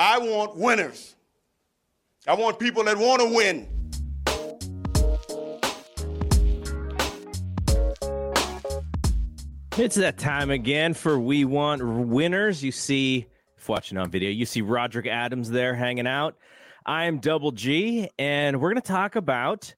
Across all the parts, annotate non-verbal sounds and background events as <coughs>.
I want winners. I want people that want to win. It's that time again for We Want Winners. You see, if watching on video, you see Roderick Adams there hanging out. I am Double G, and we're going to talk about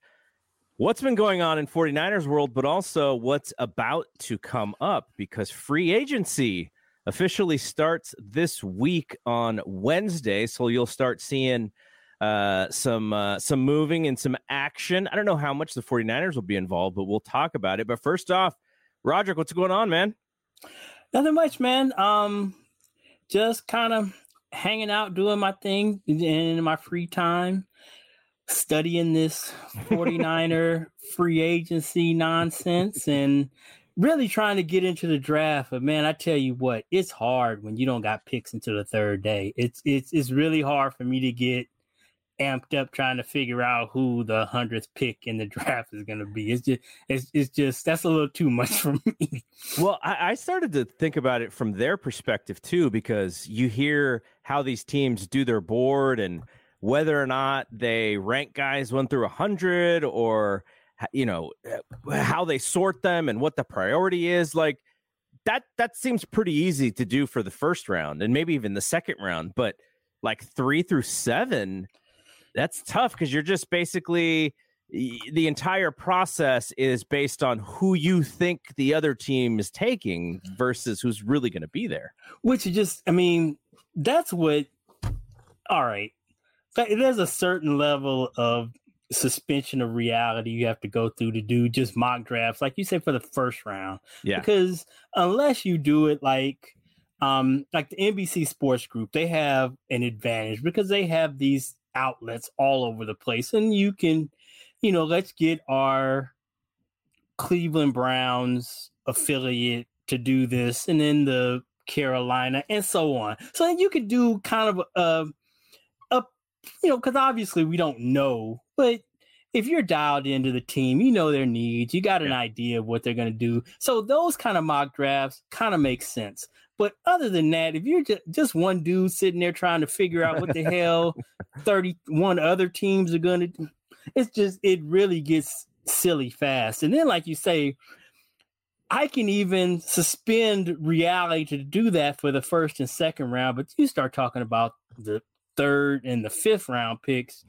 what's been going on in 49ers world, but also what's about to come up because free agency officially starts this week on Wednesday. So you'll start seeing uh, some uh, some moving and some action. I don't know how much the 49ers will be involved, but we'll talk about it. But first off, Roderick, what's going on, man? Nothing much, man. Um, just kind of hanging out, doing my thing in my free time, studying this <laughs> 49er free agency nonsense and really trying to get into the draft. But man, I tell you what, it's hard when you don't got picks until the third day. It's it's it's really hard for me to get amped up trying to figure out who the hundredth pick in the <laughs> draft is going to be. It's just, it's, it's just that's a little too much for me. Well, I, I, started to think about it from their perspective too, because you hear how these teams do their board and whether or not they rank guys one through a hundred, or you know eh, how they sort them and what the priority is. Like that, that seems pretty easy to do for the first round and maybe even the second round, but like three through seven that's tough because you're just basically the entire process is based on who you think the other team is taking versus who's really going to be there. Which is just, I mean, that's what. All right, there's a certain level of suspension of reality you have to go through to do just mock drafts, like you say for the first round. Yeah. Because unless you do it like um like the NBC Sports Group, they have an advantage because they have these outlets all over the place. And you can, you know, let's get our Cleveland Browns affiliate to do this, and then the Carolina, and so on. So then you could do kind of a, a you know, because obviously we don't know, but if you're dialed into the team, you know their needs, you got an yeah. idea of what they're going to do. So those kind of mock drafts kind of make sense. But other than that, if you're just, just one dude sitting there trying to figure out what the hell 31 other teams are going to do, it's just, it really gets silly fast. And then, like you say, I can even suspend reality to do that for the first and second round, but you start talking about the third and the fifth round picks,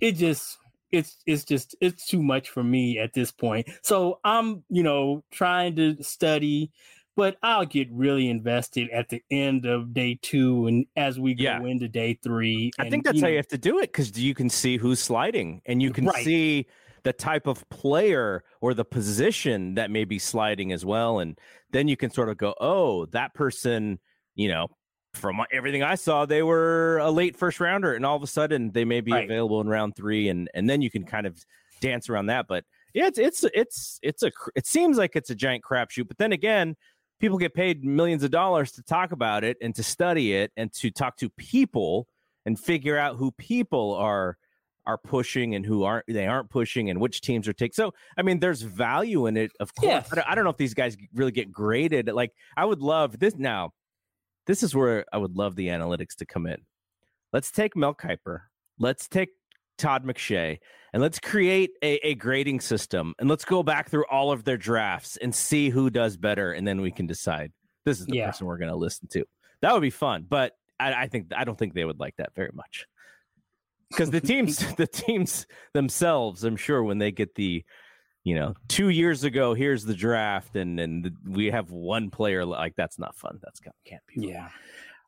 it just it's it's just it's too much for me at this point. So I'm, you know, trying to study but I'll get really invested at the end of day two and as we go yeah. into day three. I think that's you how know, you have to do it because you can see who's sliding and you can right. see the type of player or the position that may be sliding as well. And then you can sort of go, oh, that person, you know, from everything I saw, they were a late first rounder, and all of a sudden they may be right. available in round three, and and then you can kind of dance around that. But yeah, it's it's it's it's a it seems like it's a giant crapshoot. But then again, people get paid millions of dollars to talk about it and to study it and to talk to people and figure out who people are are pushing and who aren't they aren't pushing and which teams are taking. So I mean, there's value in it, of course. Yes. I, don't, I don't know if these guys really get graded. Like I would love this now. This is where I would love the analytics to come in. Let's take Mel Kiper. Let's take Todd McShay and let's create a, a grading system and let's go back through all of their drafts and see who does better and then we can decide this is the Yeah. person we're going to listen to. That would be fun, but I, I think I don't think they would like that very much because the teams <laughs> the teams themselves i'm sure when they get the you know two years ago here's the draft and and the, we have one player like that's not fun that's can't, can't be fun. Yeah.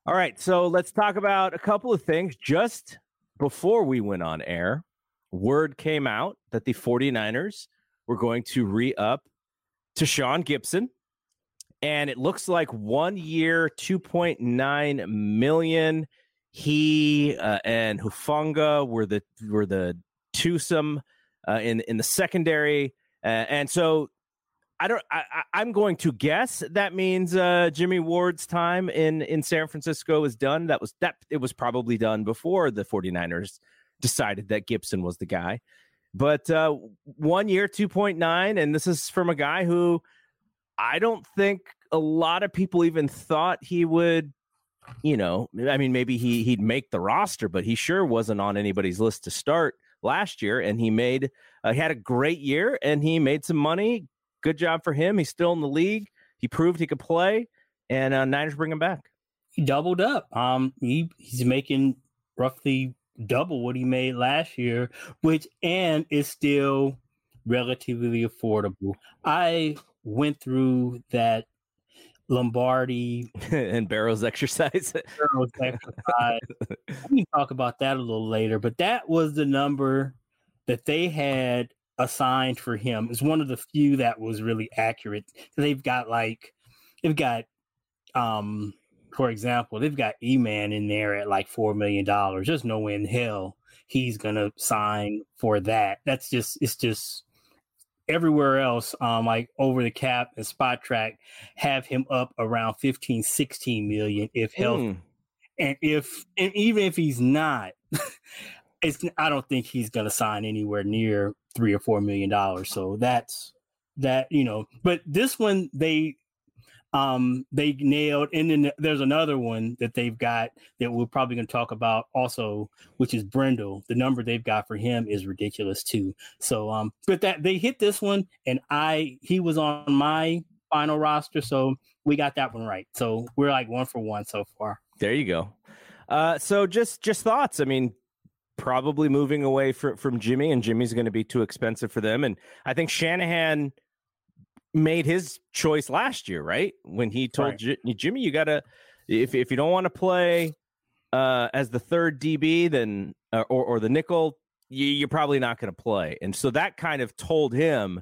all right so let's talk about a couple of things just before we went on air word came out that the 49ers were going to re-up to sean Gipson and it looks like one year 2.9 million he uh, and Hufanga were the were the twosome uh, in in the secondary, uh, and so I don't. I, I'm going to guess that means uh, Jimmy Ward's time in in San Francisco is done. That was that it was probably done before the 49ers decided that Gipson was the guy. But uh, one year, 2.9, and this is from a guy who I don't think a lot of people even thought he would you know, I mean, maybe he he'd make the roster, but he sure wasn't on anybody's list to start last year. And he made uh, he had a great year, and he made some money. Good job for him. He's still in the league. He proved he could play, and uh, Niners bring him back. He doubled up. Um, he he's making roughly double what he made last year, which and is still relatively affordable. I went through that Lombardi <laughs> and Barrows' exercise. <laughs> Girls exercise. we can talk about that a little later, but that was the number that they had assigned for him. is one of the few that was really accurate. They've got like they've got um for example, they've got E Man in there at like four million dollars. There's no way in hell he's gonna sign for that. That's just it's just everywhere else, um, like over the cap and Spotrac, have him up around 15, 16 million if healthy. Hmm. And if and even if he's not, <laughs> it's I don't think he's gonna sign anywhere near three or four million dollars. So that's that, you know. But this one they um they nailed and then there's another one that they've got that we're probably going to talk about also which is brendel the number they've got for him is ridiculous too so um but that they hit this one and i he was on my final roster so we got that one right so we're like one for one so far There you go. Uh, so just just thoughts. I mean, probably moving away from from Jimmy, and Jimmy's going to be too expensive for them. And I think Shanahan made his choice last year, right? When he told Right. Ji- Jimmy, you got to if if you don't want to play uh, as the third DB, then uh, or or the nickel, you, you're probably not going to play. And so that kind of told him,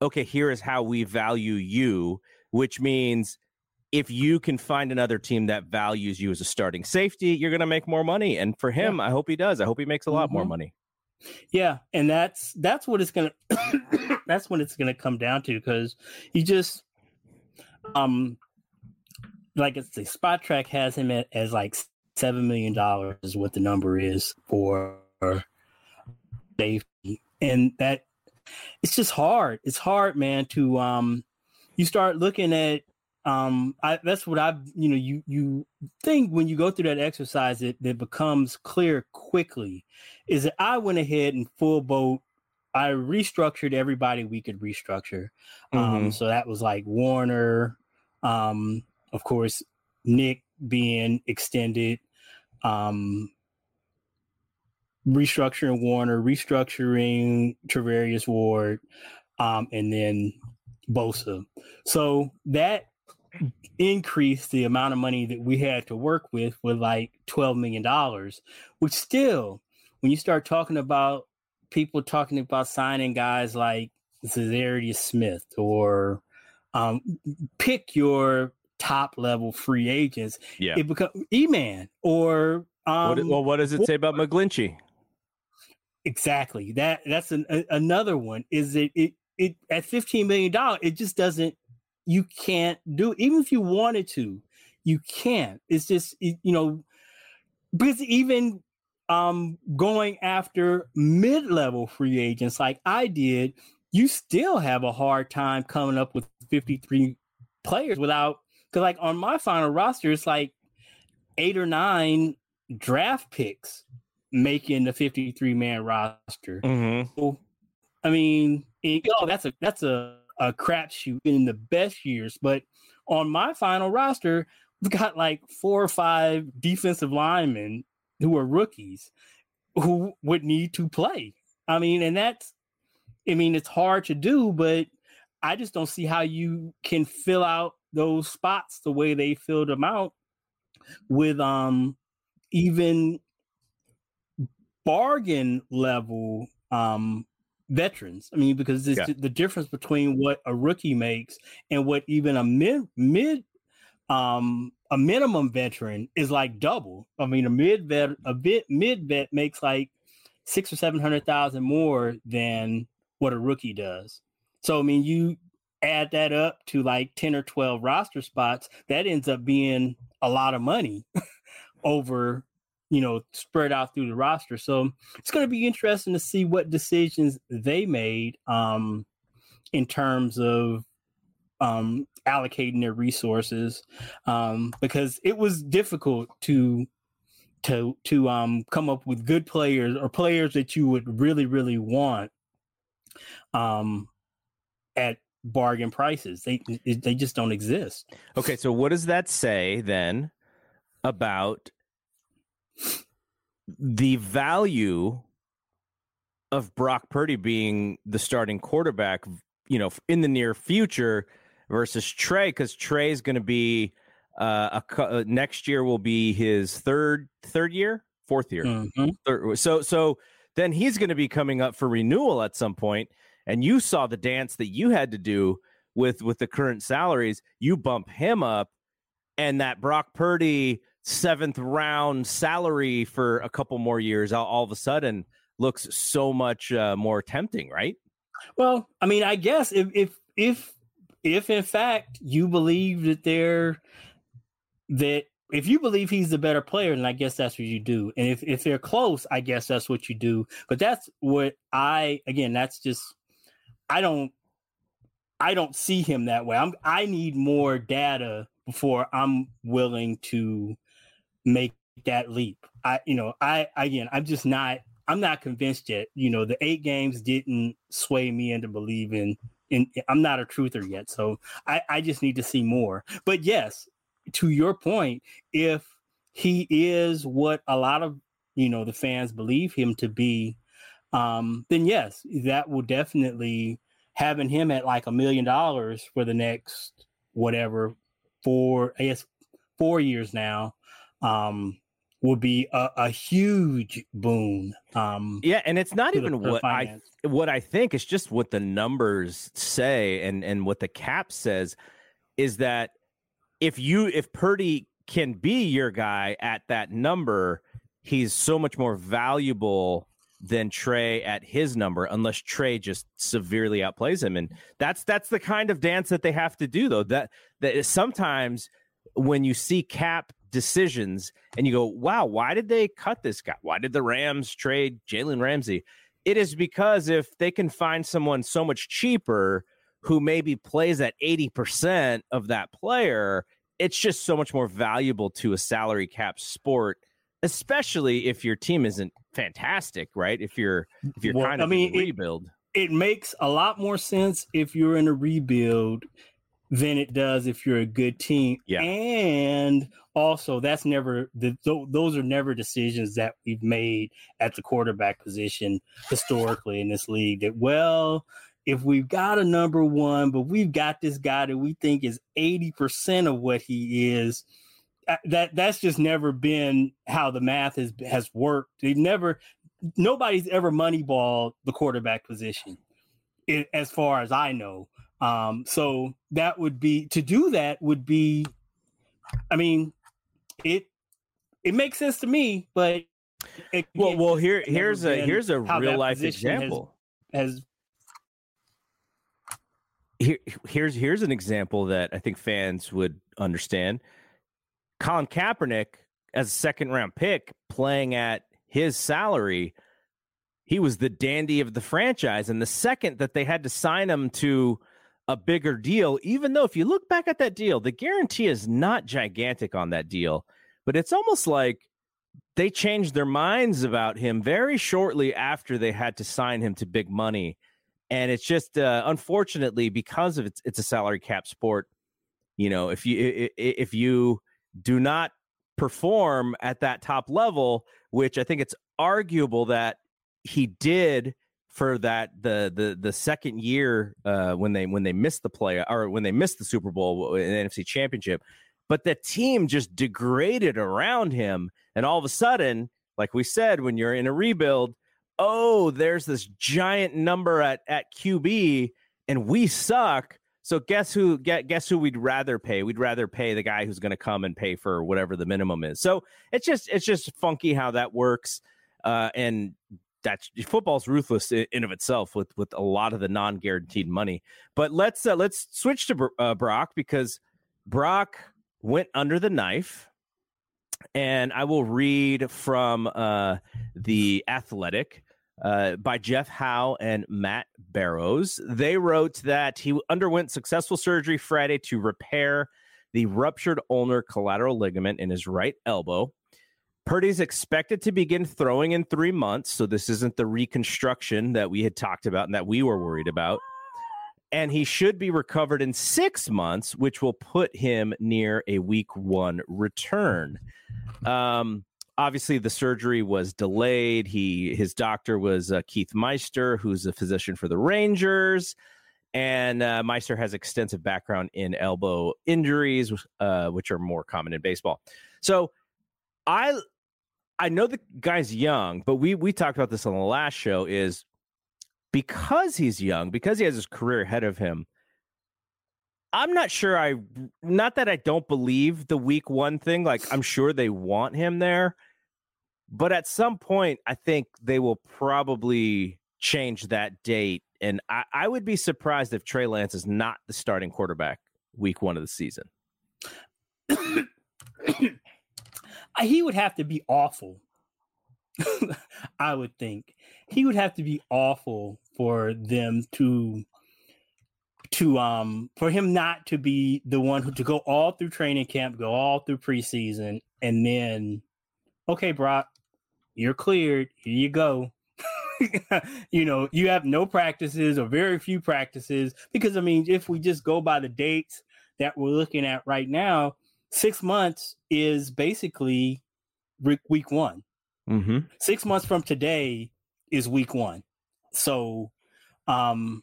okay, here is how we value you, which means if you can find another team that values you as a starting safety, you're going to make more money. And for him, I hope he does. I hope he makes a lot more Mhm. money. Yeah, and that's that's what it's gonna <coughs> that's what it's gonna come down to because you just um like it's the Spotrac has him at, as like seven million dollars is what the number is for safety, and that it's just hard. It's hard, man. To um, you start looking at um, I that's what I've you know you you think when you go through that exercise it, it becomes clear quickly is that I went ahead and full boat. I restructured everybody we could restructure. Um, Mhm. so that was like Warner, um, of course, Nick being extended, um, restructuring Warner, restructuring Charvarius Ward, um, and then Bosa. So that increased the amount of money that we had to work with with like $12 million, which still, when you start talking about people talking about signing guys like Za'Darius Smith or um, pick your top level free agents, Yeah. it becomes E-Man or um, what, well, what does it say about McGlinchey? Exactly. That that's an, a, another one. Is it it it at fifteen million dollars? It just doesn't you can't do even if you wanted to, you can't. It's just you know because even um going after mid-level free agents like I did, you still have a hard time coming up with 53 players without because like on my final roster, it's like eight or nine draft picks making the 53 man roster. Mm-hmm. So, I mean, you know, that's a that's a, a crapshoot in the best years, but on my final roster, we've got like four or five defensive linemen who are rookies who would need to play. I mean, and that's I mean, it's hard to do, but I just don't see how you can fill out those spots the way they filled them out with um even bargain level um veterans. I mean, because it's Yeah. the difference between what a rookie makes and what even a mid mid um a minimum veteran is like double. I mean, a mid vet a bit mid vet makes like six or seven hundred thousand more than what a rookie does. So I mean, you add that up to like ten or twelve roster spots, that ends up being a lot of money <laughs> over you know spread out through the roster. So it's going to be interesting to see what decisions they made um, in terms of um, allocating their resources um, because it was difficult to to to um, come up with good players or players that you would really really want um, at bargain prices. They they just don't exist. Okay, so what does that say then about the value of Brock Purdy being the starting quarterback, you know, in the near future versus Trey? Because Trey is going to be uh, a uh, next year will be his third third year, fourth year. Mhm. Third- So so then he's going to be coming up for renewal at some point, and you saw the dance that you had to do with with the current salaries. You bump him up, and that Brock Purdy seventh round salary for a couple more years all, all of a sudden looks so much uh, more tempting, right? Well, I mean, I guess if if if if in fact you believe that they're that if you believe he's the better player, then I guess that's what you do. And if if they're close, I guess that's what you do. But that's what I again, that's just I don't I don't see him that way. I'm I need more data before I'm willing to make that leap. I you know, I again, I'm just not I'm not convinced yet. You know, the eight games didn't sway me into believing in I'm not a truther yet. So I, I just need to see more. But yes, to your point, if he is what a lot of you know the fans believe him to be, um, then yes, that will definitely having him at like a million dollars for the next whatever four I guess four years now. Um will be a, a huge boon. Um, Yeah, and it's not even the what I what I think it's just what the numbers say and and what the cap says is that if you if Purdy can be your guy at that number, he's so much more valuable than Trey at his number unless Trey just severely outplays him and that's that's the kind of dance that they have to do though that that is sometimes when you see cap decisions and you go wow why did they cut this guy why did the Rams trade Jalen Ramsey it is because if they can find someone so much cheaper who maybe plays at 80% of that player, it's just so much more valuable to a salary cap sport, especially if your team isn't fantastic, right? If you're if you're Well, kind I of mean, in it- rebuild. it makes a lot more sense if you're in a rebuild than it does if you're a good team. Yeah. And also, that's never the, tho- those are never decisions that we've made at the quarterback position historically in this league. That well, if we've got a number one, but we've got this guy that we think is eighty percent of what he is. uh, That that's just never been how the math has has worked. They've never nobody's ever moneyballed the quarterback position i- as far as I know. Um, so that would be to do that would be, I mean, it it makes sense to me, but it, Well, well, here here's a here's a real life position has- example. has here, here's here's an example that I think fans would understand. Colin Kaepernick, as a second round pick, playing at his salary, he was the dandy of the franchise. And the second that they had to sign him to a bigger deal, even though if you look back at that deal, the guarantee is not gigantic on that deal, but it's almost like they changed their minds about him very shortly after they had to sign him to big money. And it's just uh, unfortunately because of it's it's a salary cap sport. You know, if you if you do not perform at that top level, which I think it's arguable that he did for that the the the second year uh, when they when they missed the play or when they missed the Super Bowl in the NFC Championship, but the team just degraded around him, and all of a sudden, like we said, when you're in a rebuild, oh, there's this giant number at at QB, and we suck. So guess who? Get guess who we'd rather pay? We'd rather pay the guy who's going to come and pay for whatever the minimum is. So it's just it's just funky how that works. Uh, and that's football's ruthless in, of itself with with a lot of the non-guaranteed money. But let's uh, let's switch to uh, Brock because Brock went under the knife, and I will read from uh, the Athletic. Uh, by Jeff Howe and Matt Barrows. They wrote that he underwent successful surgery Friday to repair the ruptured ulnar collateral ligament in his right elbow. Purdy's expected to begin throwing in three months. So this isn't the reconstruction that we had talked about and that we were worried about. And he should be recovered in six months, which will put him near a week one return. Um, obviously, the surgery was delayed. He his doctor was uh, Keith Meister, who's a physician for the Rangers. And uh, Meister has extensive background in elbow injuries, uh, which are more common in baseball. So I I know the guy's young, but we we talked about this on the last show. Is because he's young, because he has his career ahead of him. I'm not sure. I not that I don't believe the week one thing. Like I'm sure they want him there, but at some point, I think they will probably change that date. And I, I would be surprised if Trey Lance is not the starting quarterback week one of the season. <coughs> he would have to be awful. <laughs> I would think he would have to be awful for them to to um for him not to be the one who to go all through training camp, go all through preseason, and then okay, Brock, you're cleared. Here you go. <laughs> you know, you have no practices or very few practices because I mean, if we just go by the dates that we're looking at right now, six months is basically week one. Mm-hmm. Six months from today is week one. So, um,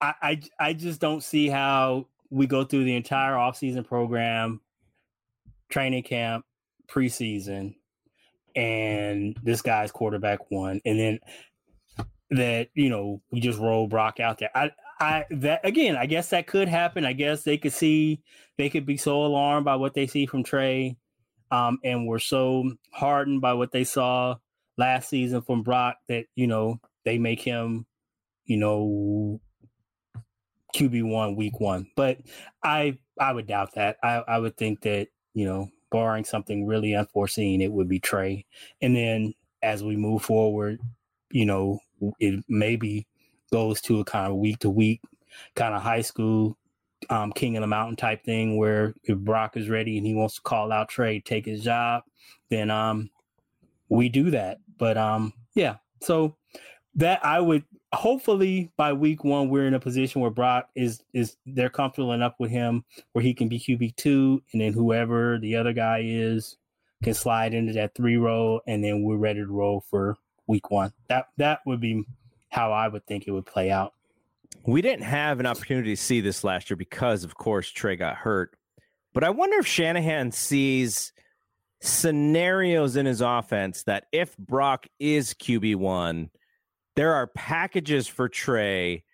I, I, I just don't see how we go through the entire offseason program, training camp, preseason, and this guy's quarterback one, and then that you know we just roll Brock out there. I I that again, I guess that could happen. I guess they could see they could be so alarmed by what they see from Trey, um, and were so hardened by what they saw last season from Brock that you know they make him, you know, QB one week one. But I I would doubt that. I I would think that you know, barring something really unforeseen, it would be Trey. And then as we move forward, you know, it maybe goes to a kind of week to week kind of high school um, king of the mountain type thing where if Brock is ready and he wants to call out Trey, take his job, then um, we do that. But um, yeah, so that I would hopefully by week one we're in a position where Brock is is they're comfortable enough with him where he can be QB two, and then whoever the other guy is can slide into that three row, and then we're ready to roll for week one. That that would be how I would think it would play out. We didn't have an opportunity to see this last year because, of course, Trey got hurt. But I wonder if Shanahan sees scenarios in his offense that if Brock is QB1, there are packages for Trey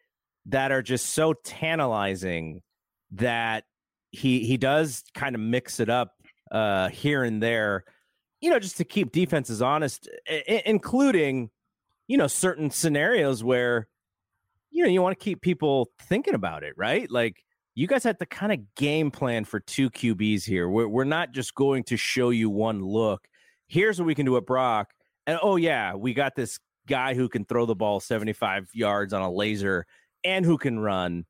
that are just so tantalizing that he he does kind of mix it up uh, here and there, you know, just to keep defenses honest, I- including you know certain scenarios where you know, you want to keep people thinking about it, right? Like you guys had to kind of game plan for two QBs here. We're, we're not just going to show you one look. Here's what we can do at Brock. And oh, yeah, we got this guy who can throw the ball 75 yards on a laser and who can run.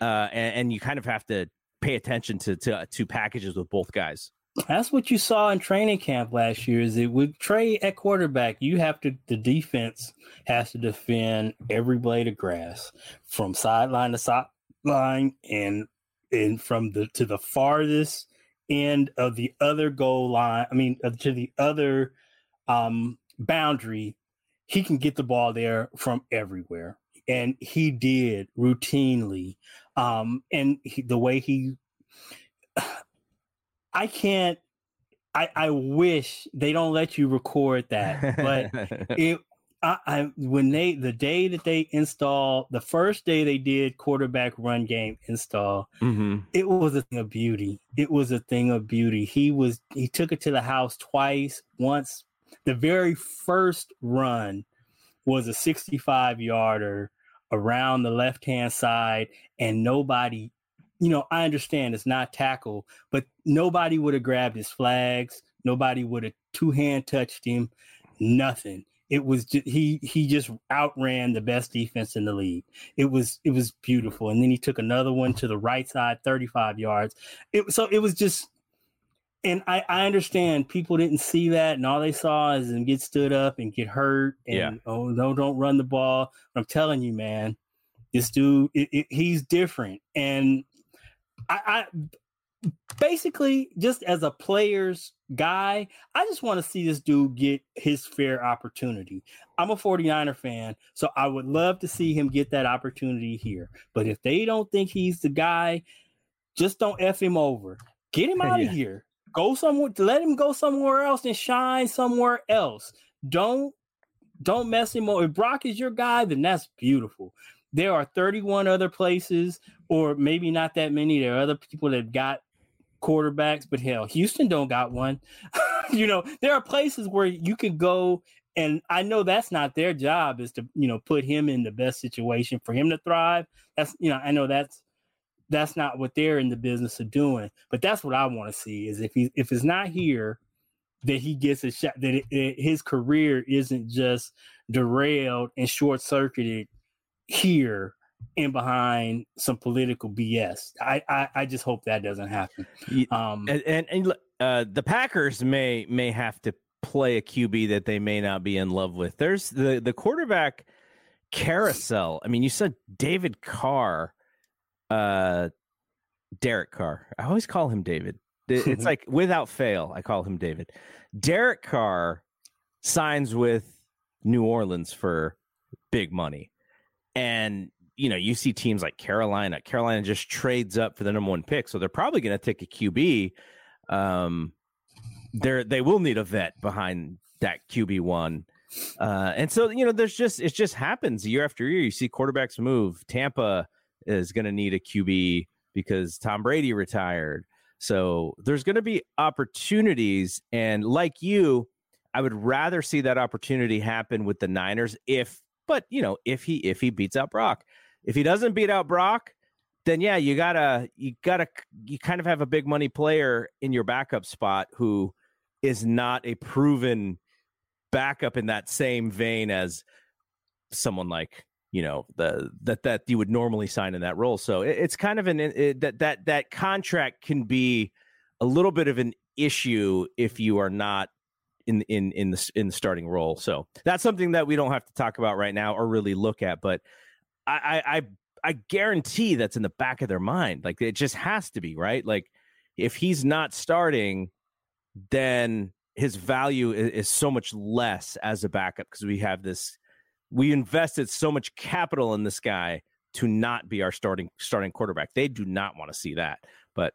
Uh, and, and you kind of have to pay attention to, to, to packages with both guys. That's what you saw in training camp last year. Is it with Trey at quarterback, you have to the defense has to defend every blade of grass from sideline to sideline and and from the to the farthest end of the other goal line. I mean, uh, to the other um, boundary, he can get the ball there from everywhere, and he did routinely. Um, and he, the way he I can't. I I wish they don't let you record that, but <laughs> it. I, I when they the day that they install the first day they did quarterback run game install, mm-hmm. it was a thing of beauty. It was a thing of beauty. He was he took it to the house twice. Once the very first run was a 65 yarder around the left hand side, and nobody you know, I understand it's not tackle, but nobody would have grabbed his flags. Nobody would have two hand touched him. Nothing. It was just, he he just outran the best defense in the league. It was it was beautiful. And then he took another one to the right side, 35 yards. It so it was just and I, I understand people didn't see that and all they saw is him get stood up and get hurt and yeah. oh no don't run the ball. I'm telling you, man, this dude it, it, he's different and I, I basically just as a player's guy, I just want to see this dude get his fair opportunity. I'm a 49er fan, so I would love to see him get that opportunity here. But if they don't think he's the guy, just don't F him over. Get him <laughs> out yeah. of here. Go somewhere, let him go somewhere else and shine somewhere else. Don't don't mess him over. If Brock is your guy, then that's beautiful. There are 31 other places, or maybe not that many. There are other people that got quarterbacks, but hell, Houston don't got one. <laughs> you know, there are places where you could go and I know that's not their job is to, you know, put him in the best situation for him to thrive. That's, you know, I know that's that's not what they're in the business of doing, but that's what I want to see is if he if it's not here that he gets a shot that it, it, his career isn't just derailed and short circuited here and behind some political BS. I, I, I just hope that doesn't happen. Um, and and, and uh, the Packers may may have to play a QB that they may not be in love with. There's the the quarterback carousel. I mean, you said David Carr, uh, Derek Carr. I always call him David. <laughs> It's like without fail, I call him David. Derek Carr signs with New Orleans for big money. And you know, you see teams like Carolina. Carolina just trades up for the number one pick, so they're probably going to take a QB. Um, they they will need a vet behind that QB one. Uh, and so you know, there's just it just happens year after year. You see quarterbacks move. Tampa is going to need a QB because Tom Brady retired. So there's going to be opportunities, and like you, I would rather see that opportunity happen with the Niners if but you know, if he if he beats out Brock, if he doesn't beat out Brock, then yeah, you gotta you gotta you kind of have a big money player in your backup spot who is not a proven backup in that same vein as someone like you know the that that you would normally sign in that role. So it, it's kind of an it, that that that contract can be a little bit of an issue if you are not in in in the in the starting role. So that's something that we don't have to talk about right now or really look at. But I I I guarantee that's in the back of their mind. Like it just has to be right. Like if he's not starting, then his value is, is so much less as a backup because we have this. We invested so much capital in this guy to not be our starting starting quarterback. They do not want to see that. But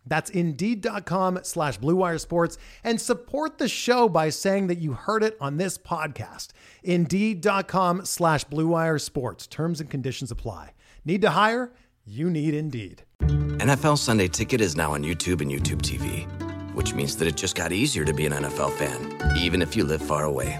That's Indeed.com slash Sports and support the show by saying that you heard it on this podcast. Indeed.com slash Sports. Terms and conditions apply. Need to hire? You need Indeed. NFL Sunday Ticket is now on YouTube and YouTube TV, which means that it just got easier to be an NFL fan, even if you live far away.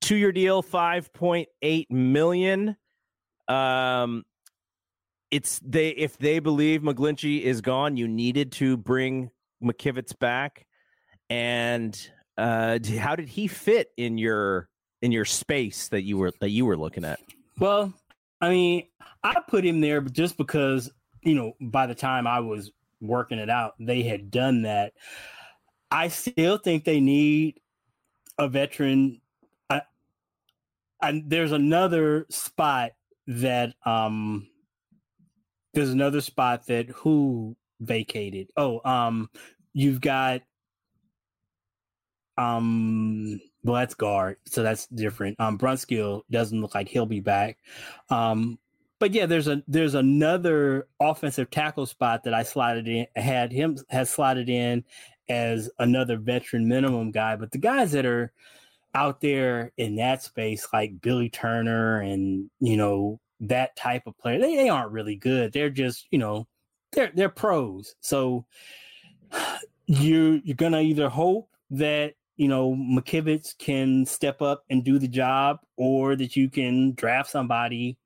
two-year deal, five point eight million. Um, it's they if they believe McGlinchey is gone, you needed to bring McKivitz back. And uh, how did he fit in your in your space that you were that you were looking at? Well, I mean, I put him there just because you know, by the time I was working it out, they had done that. I still think they need a veteran. And there's another spot that um there's another spot that who vacated. Oh, um you've got um well that's guard, so that's different. Um Brunskill doesn't look like he'll be back. Um but yeah, there's a there's another offensive tackle spot that I slotted in had him has slotted in as another veteran minimum guy. But the guys that are out there in that space, like Billy Turner and you know that type of player, they, they aren't really good. They're just you know they're they're pros. So <sighs> you you're gonna either hope that you know McKivitz can step up and do the job, or that you can draft somebody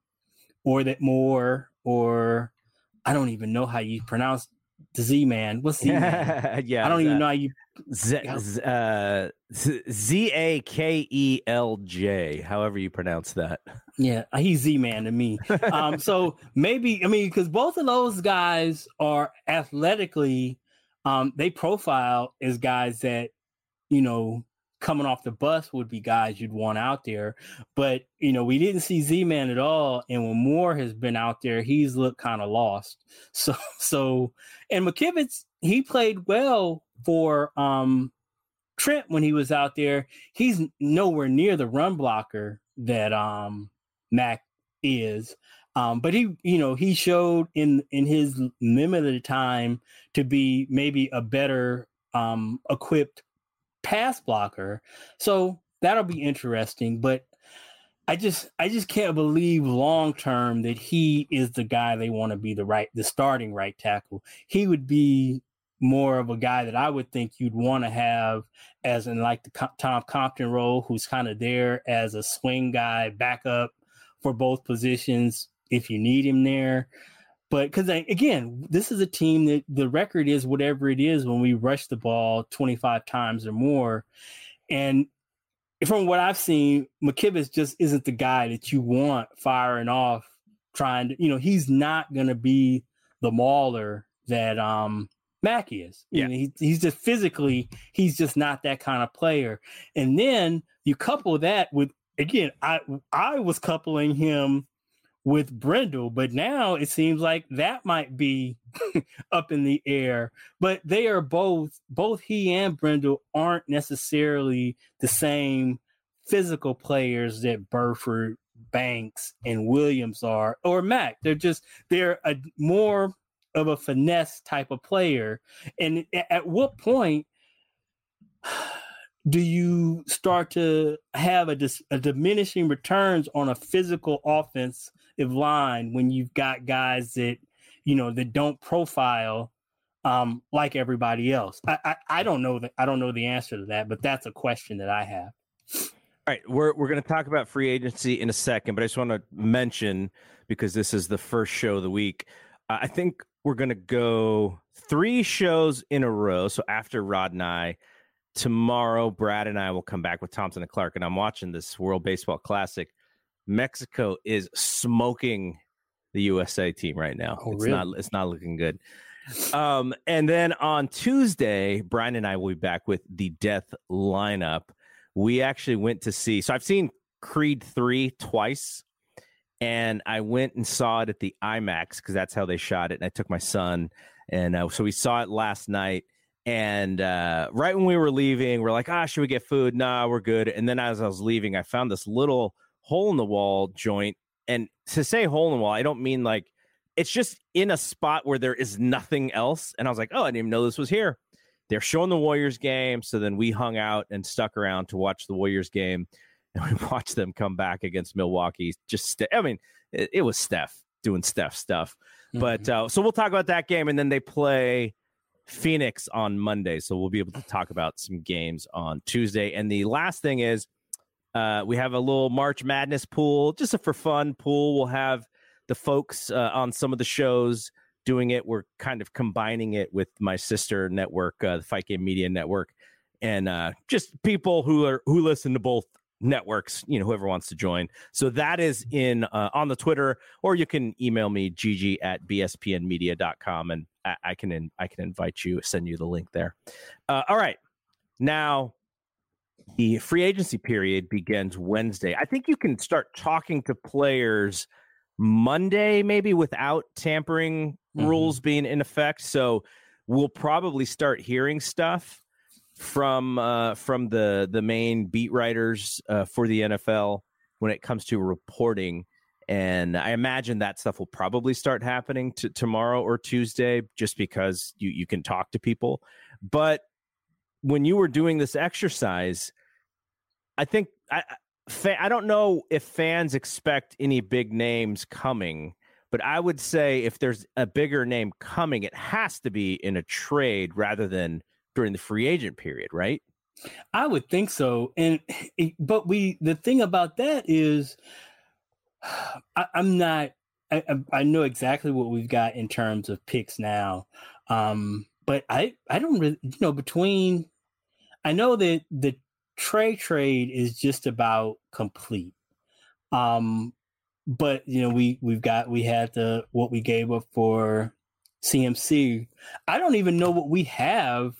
or that more or I don't even know how you pronounce the Z man. What's Z man? <laughs> yeah, I don't even know how you Z uh, Z A K E L J, however you pronounce that. Yeah, he's Z man to me. um, so <laughs> maybe I mean because both of those guys are athletically, um, they profile as guys that you know coming off the bus would be guys you'd want out there. But you know, we didn't see Z Man at all, and when Moore has been out there, he's looked kind of lost. <laughs> So so and McKivitz, he played well for um Trent when he was out there. He's nowhere near the run blocker that um Mac is. Um, but he, you know, he showed in in his limited time to be maybe a better um, equipped pass blocker. So that'll be interesting. But I just I just can't believe long term that he is the guy they want to be the right the starting right tackle. He would be more of a guy that I would think you'd want to have as in like the Tom Compton role, who's kind of there as a swing guy, backup for both positions if you need him there. But because again, this is a team that the record is whatever it is when we rush the ball 25 times or more. And from what I've seen, McKivitz just isn't the guy that you want firing off, trying to, you know, he's not going to be the mauler that um Mac is. Yeah. You know, he, he's just physically, he's just not that kind of player. And then you couple that with, again, I I was coupling him with Brendel, but now it seems like that might be <laughs> up in the air. But they are both, both he and Brendel aren't necessarily the same physical players that Burford, Banks, and Williams are, or Mac. They're just, they're a more of a finesse type of player. And at what point do you start to have a, dis- a diminishing returns on a physical offensive line when you've got guys that you know, that don't profile um, like everybody else? I, I, I don't know that I don't know the answer to that, but that's a question that I have. All right, we're we're going to talk about free agency in a second, but I just want to mention because this is the first show of the week. Uh, I think we're going to go three shows in a row. So after Rod and I, tomorrow, Brad and I will come back with Thompson and Clark, and I'm watching this World Baseball Classic. Mexico is smoking the USA team right now. Oh, it's really? not it's not looking good. Um, and then on Tuesday, Brian and I will be back with the death lineup. We actually went to see. So I've seen Creed three twice, and I went and saw it at the IMAX because that's how they shot it. And I took my son, and uh, so we saw it last night. And uh, right when we were leaving, we're like, "Ah, should we get food?" Nah, we're good. And then as I was leaving, I found this little hole in the wall joint. And to say hole in the wall, I don't mean like it's just in a spot where there is nothing else. And I was like, oh, I didn't even know this was here. They're showing the Warriors game. So then we hung out and stuck around to watch the Warriors game. <laughs> And we watched them come back against Milwaukee. Just, st- I mean, it, it was Steph doing Steph stuff. But uh, so we'll talk about that game. And then they play Phoenix on Monday. So we'll be able to talk about some games on Tuesday. And the last thing is, uh, we have a little March Madness pool, just a for fun pool. We'll have the folks uh, on some of the shows doing it. We're kind of combining it with my sister network, uh, the Fight Game Media Network, and uh, just people who are who listen to both networks. You know, whoever wants to join. So that is in uh, on the Twitter, or you can email me gg at bspnmedia.com and I, I can in, I can invite you, send you the link there. Uh, all right, now the free agency period begins Wednesday. I think you can start talking to players Monday, maybe without tampering Mhm. rules being in effect. So we'll probably start hearing stuff from uh, from the the main beat writers uh, for the NFL when it comes to reporting. And I imagine that stuff will probably start happening to tomorrow or Tuesday, just because you you can talk to people. But when you were doing this exercise, I think I I- don't know if fans expect any big names coming, but I would say if there's a bigger name coming, it has to be in a trade rather than during the free agent period, right? I would think so. And but we the thing about that is I, I'm not I, I- I know exactly what we've got in terms of picks now. Um, but I I don't really you know between I know that the Trey trade is just about complete. Um, but you know we we've got we had the what we gave up for CMC. I don't even know what we have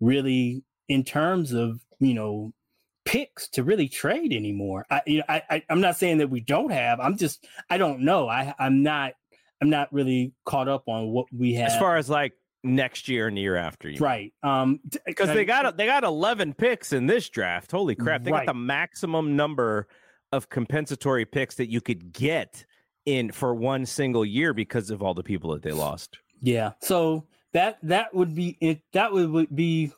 really in terms of you know picks to really trade anymore. I, you know, I, I I'm not saying that we don't have. I'm just I don't know. I I'm not I'm not really caught up on what we have As far as like next year and the year after, you right. Um, because they got they got 11 picks in this draft. Holy crap! They Right. got the maximum number of compensatory picks that you could get in for one single year because of all the people that they lost. Yeah. So that that would be it. That would, would be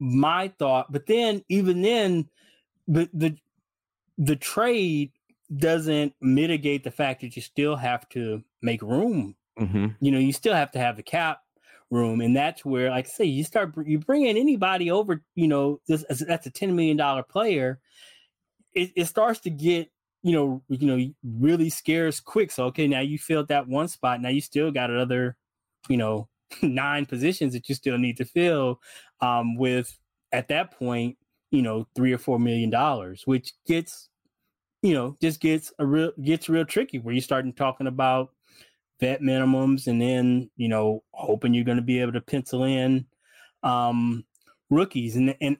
my thought. But then even then, the the the trade doesn't mitigate the fact that you still have to make room. Mm-hmm. You know, you still have to have the cap room, and that's where, like I say, you start you bring in anybody over. You know, this, that's a ten million dollar player. It, it starts to get you know you know really scarce quick. So okay, now you filled that one spot. Now you still got another you know <laughs> nine positions that you still need to fill um, with at that point you know three or four million dollars which gets you know just gets a real gets real tricky where you're starting talking about vet minimums and then you know hoping you're going to be able to pencil in um rookies. And and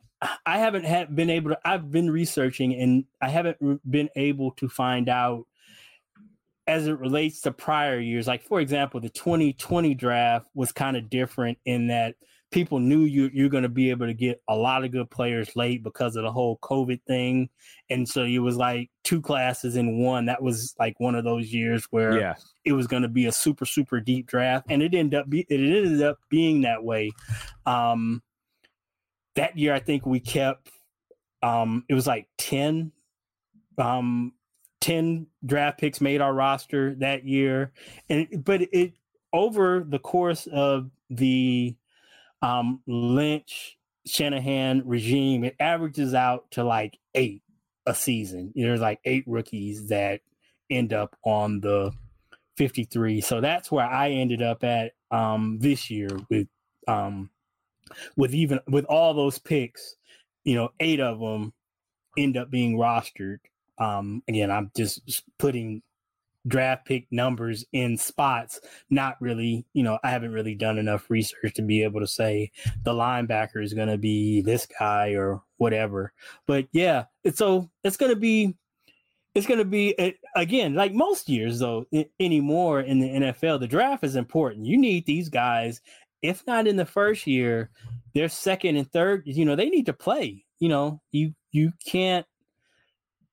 i haven't had been able to i've been researching and i haven't been able to find out as it relates to prior years. Like for example the 2020 draft was kind of different in that people knew you you're going to be able to get a lot of good players late because of the whole covid thing. And so it was like two classes in one. That was like one of those years where Yeah. it was going to be a super super deep draft. And it ended up be, it ended up being that way. Um that year i think we kept um it was like 10 um 10 draft picks made our roster that year. And but it over the course of the um, Lynch Shanahan regime, it averages out to like eight a season. There's like eight rookies that end up on the 53. So that's where I ended up at um, this year with um, with even with all those picks. You know, eight of them end up being rostered. Um, again, I'm just putting draft pick numbers in spots. Not really, you know, I haven't really done enough research to be able to say the linebacker is going to be this guy or whatever. But yeah, it's so it's going to be it's going to be again like most years though anymore in the NFL. The draft is important. You need these guys, if not in the first year, their second and third. You know, they need to play. You know, you you can't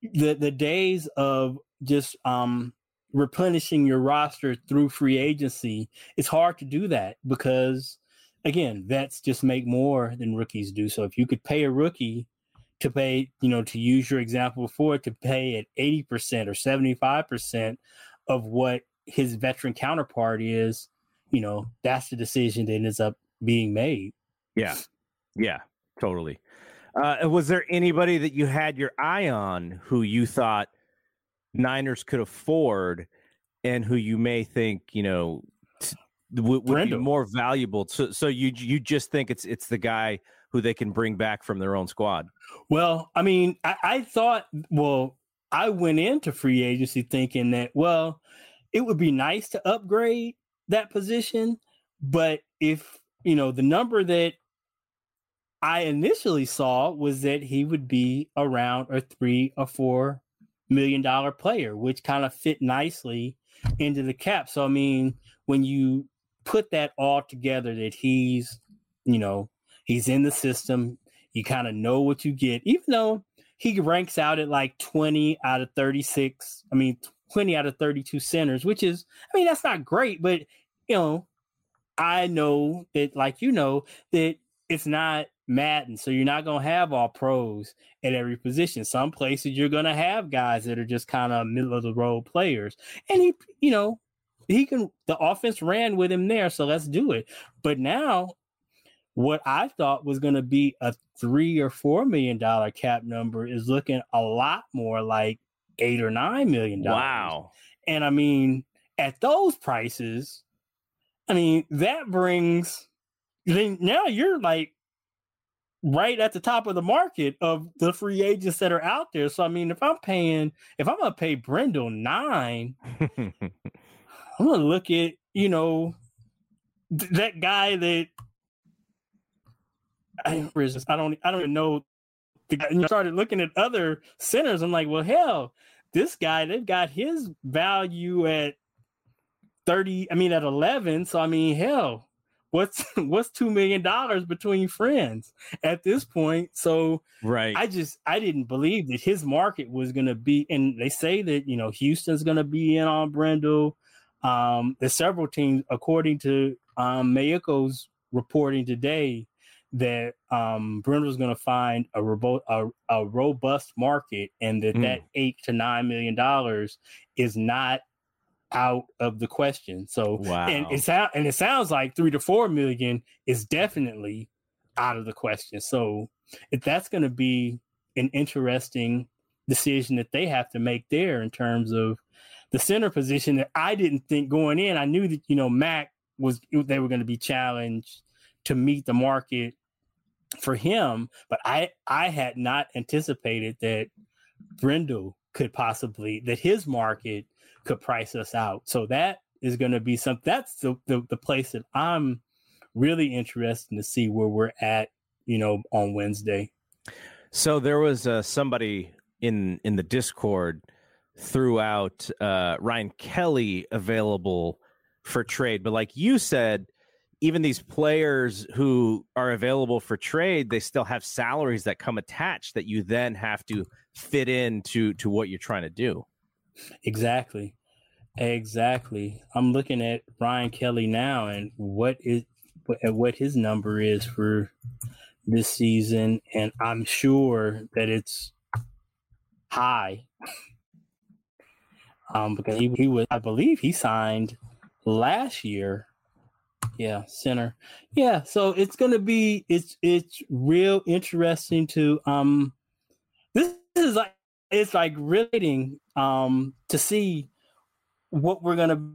the the days of just um replenishing your roster through free agency, it's hard to do that because again, vets just make more than rookies do. So if you could pay a rookie to pay, you know, to use your example before, to pay at 80% or 75% of what his veteran counterpart is, you know, that's the decision that ends up being made. Yeah. Yeah, totally. Uh, was there anybody that you had your eye on who you thought Niners could afford and who you may think, you know, t- would, would be more valuable. So, so you you just think it's it's the guy who they can bring back from their own squad. Well, I mean, I, I thought, well, I went into free agency thinking that, well, it would be nice to upgrade that position, but if you know the number that I initially saw was that he would be around a three or four million dollar player, which kind of fit nicely into the cap. So I mean, when you put that all together, that he's, you know, he's in the system, you kind of know what you get, even though he ranks out at like 20 out of 36. I mean, 20 out of 32 centers, which is, I mean, that's not great, but you know, I know that, like you know, that it's not Madden. So you're not going to have all pros at every position. Some places you're going to have guys that are just kind of middle of the road players. And he, you know, he can, the offense ran with him there. So let's do it. But now, what I thought was going to be a three or four million dollar cap number is looking a lot more like eight or nine million dollars. Wow. And I mean, at those prices, I mean, that brings then now you're like right at the top of the market of the free agents that are out there. So I mean, if I'm paying, if I'm gonna pay Brendel nine, <laughs> I'm gonna look at you know th- that guy that I, I don't I don't even know. The guy, and started looking at other centers. I'm like, well, hell, this guy they've got his value at thirty. I mean, at eleven. So I mean, hell, what's <laughs> what's two million dollars between friends at this point? So right. I just i didn't believe that his market was going to be and they say that you know houston's going to be in on brendel um there's several teams according to um Maiocco's reporting today that um Brendel's going to find a, robo- a, a robust market and that mm. that eight to nine million dollars is not out of the question. So wow. and it sounds and it sounds like three to four million is definitely out of the question. So if that's going to be an interesting decision that they have to make there in terms of the center position that I didn't think going in. I knew that you know Mac was they were going to be challenged to meet the market for him, but I I had not anticipated that Brendel could possibly that his market could price us out. So that is going to be some. That's the, the the place that I'm really interested to see where we're at. You know, on Wednesday. So there was uh, somebody in in the Discord throughout uh, Ryan Kelly available for trade, but like you said, even these players who are available for trade, they still have salaries that come attached that you then have to fit into to what you're trying to do. Exactly. Exactly. I'm looking at Ryan Kelly now and what is what his number is for this season, and I'm sure that it's high. <laughs> Um, because he, he was, I believe, he signed last year Yeah, center. Yeah, so it's gonna be it's it's real interesting to um this is like it's like relating um to see what we're gonna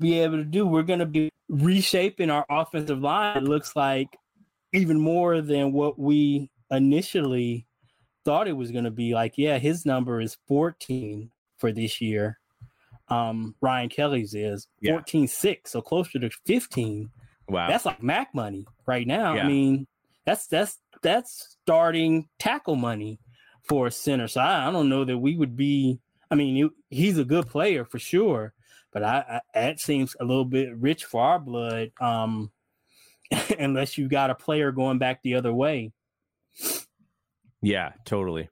be able to do. We're gonna be reshaping our offensive line. It looks like even more than what we initially thought it was gonna be. Like, yeah, his number is 14 for this year. Um, Ryan Kelly's is 14 yeah. 6, so closer to 15. Wow. That's like Mac money right now. Yeah. I mean, that's that's that's starting tackle money for a center. So I, I don't know that we would be. I mean, he's a good player for sure, but I, I that seems a little bit rich for our blood. Um, <laughs> unless you got a player going back the other way. Yeah, totally.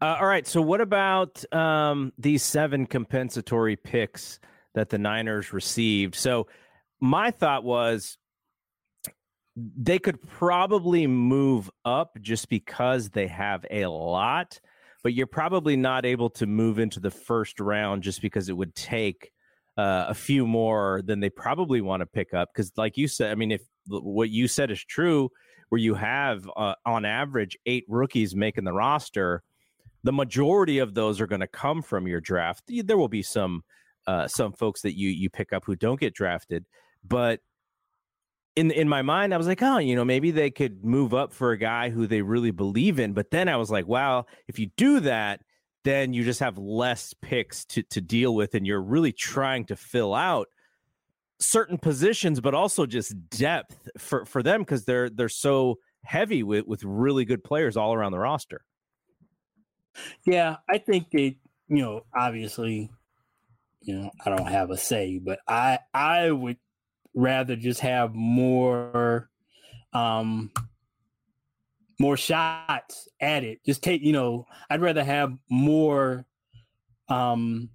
Uh, all right. So, what about um, these seven compensatory picks that the Niners received? So, my thought was they could probably move up just because they have a lot, but you're probably not able to move into the first round just because it would take uh, a few more than they probably want to pick up. Because, like you said, I mean, if what you said is true, where you have uh, on average eight rookies making the roster the majority of those are going to come from your draft. There will be some uh, some folks that you you pick up who don't get drafted, but in in my mind, I was like, oh, you know, maybe they could move up for a guy who they really believe in. But then I was like, wow, if you do that, then you just have less picks to to deal with, and you're really trying to fill out certain positions, but also just depth for for them because they're they're so heavy with with really good players all around the roster. Yeah, I think they, you know, obviously, you know, I don't have a say, but I I would rather just have more um more shots at it. Just take, you know, I'd rather have more um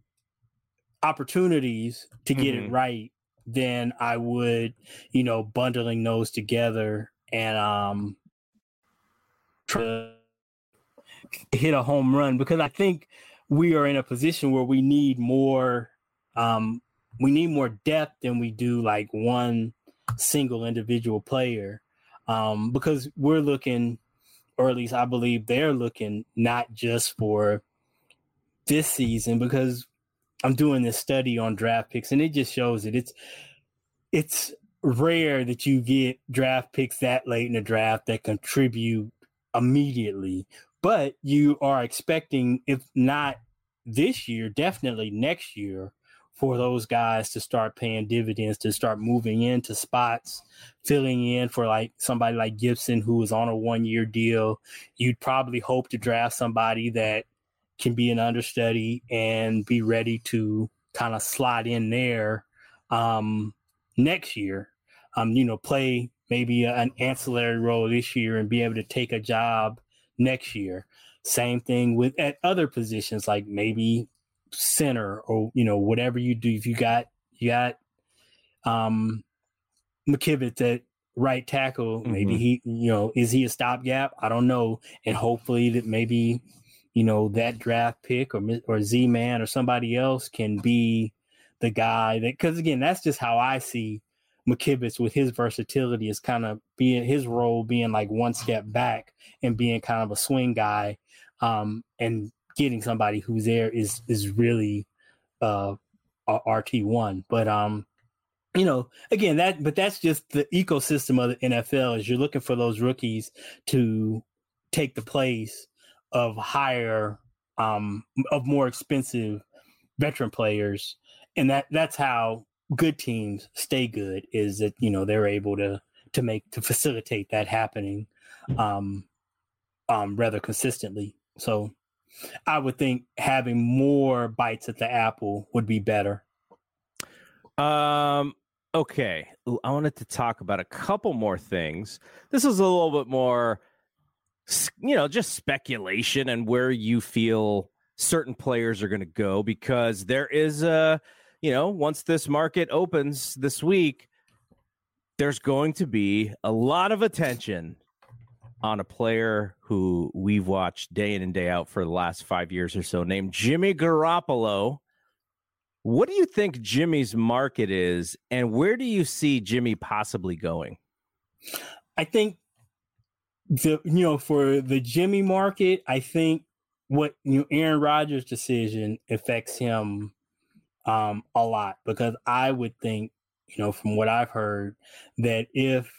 opportunities to get mm-hmm. it right than I would, you know, bundling those together and um try to hit a home run because I think we are in a position where we need more um we need more depth than we do like one single individual player. Um because we're looking or at least I believe they're looking not just for this season because I'm doing this study on draft picks and it just shows that it's it's rare that you get draft picks that late in the draft that contribute immediately. But you are expecting, if not this year, definitely next year, for those guys to start paying dividends, to start moving into spots, filling in for like somebody like Gipson, who is on a one year deal. You'd probably hope to draft somebody that can be an understudy and be ready to kind of slot in there um, next year. Um, you know, play maybe an ancillary role this year and be able to take a job next year. Same thing with at other positions like maybe center or you know whatever you do. If you got you got um McKivitz at right tackle, mm-hmm. maybe he you know is he a stopgap? I don't know, and hopefully that maybe you know that draft pick or or Z man or somebody else can be the guy that because again that's just how I see McKivitz with his versatility is kind of being his role being like one step back and being kind of a swing guy um, and getting somebody who's there is is really uh, RT one. But um, you know, again that but that's just the ecosystem of the NFL is you're looking for those rookies to take the place of higher um of more expensive veteran players and that that's how good teams stay good is that you know they're able to to make to facilitate that happening um um rather consistently so i would think having more bites at the apple would be better. Um okay. I wanted to talk about a couple more things. This is a little bit more you know just speculation and where you feel certain players are going to go because there is a you know, once this market opens this week, there's going to be a lot of attention on a player who we've watched day in and day out for the last five years or so, named Jimmy Garoppolo. What do you think Jimmy's market is, and where do you see Jimmy possibly going? I think the you know for the Jimmy market, I think what you know, Aaron Rodgers' decision affects him um, a lot because I would think you know from what I've heard that if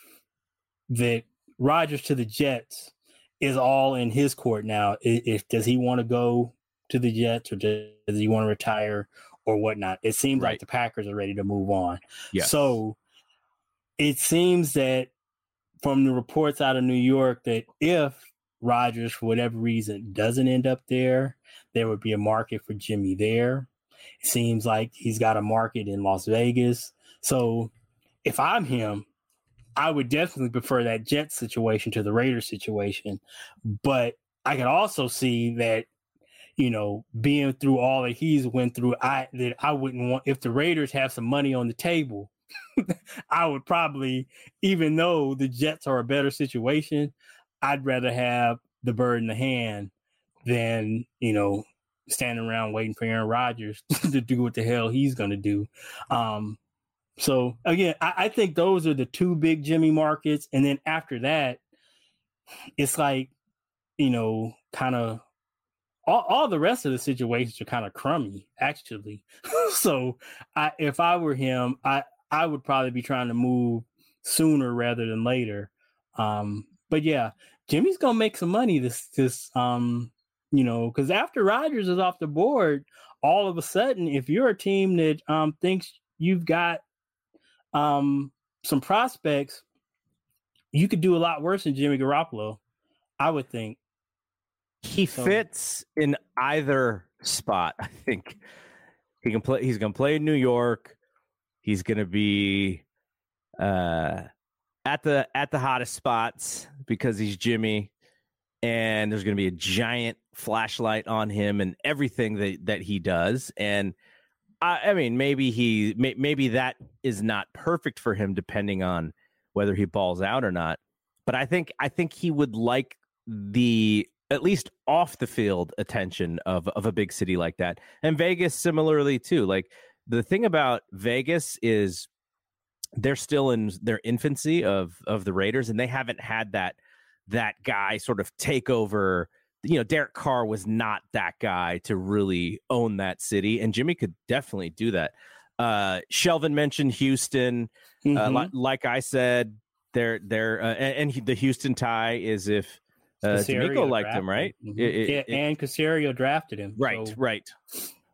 that Rodgers to the Jets is all in his court now. If does he want to go to the Jets or does he want to retire or whatnot? It seems right. like the Packers are ready to move on. Yes. So it seems that from the reports out of New York that if Rodgers, for whatever reason, doesn't end up there, there would be a market for Jimmy there. It seems like he's got a market in Las Vegas. So if I'm him, I would definitely prefer that Jet situation to the Raiders situation. But I can also see that, you know, being through all that he's went through, I that I wouldn't want if the Raiders have some money on the table, <laughs> I would probably, even though the Jets are a better situation, I'd rather have the bird in the hand than, you know, standing around waiting for Aaron Rodgers <laughs> to do what the hell he's gonna do. Um, so again, I, I, think those are the two big Jimmy markets, and then after that, it's like you know, kind of all, all the rest of the situations are kind of crummy, actually. <laughs> so, I if I were him, I I would probably be trying to move sooner rather than later. Um, but yeah, Jimmy's gonna make some money this this um you know because after Rodgers is off the board, all of a sudden, if you're a team that um thinks you've got um, some prospects, you could do a lot worse than Jimmy Garoppolo, I would think. He so. fits in either spot. I think he can play. He's going to play in New York. He's going to be uh, at the at the hottest spots because he's Jimmy, and there's going to be a giant flashlight on him and everything that that he does. And I, I mean, maybe he may, maybe that is not perfect for him, depending on whether he balls out or not. But I think I think he would like the at least off the field attention of of a big city like that, and Vegas similarly too. Like the thing about Vegas is they're still in their infancy of of the Raiders, and they haven't had that that guy sort of take over you know, Derek Carr was not that guy to really own that city, and Jimmy could definitely do that. Uh, Shelvin mentioned Houston. Mm-hmm. Uh, li- like I said, they're they're uh, and, and, the Houston tie is if uh, DeMeco liked him, right? Mm-hmm. It, it, yeah, and Caserio drafted him. Right, so. right.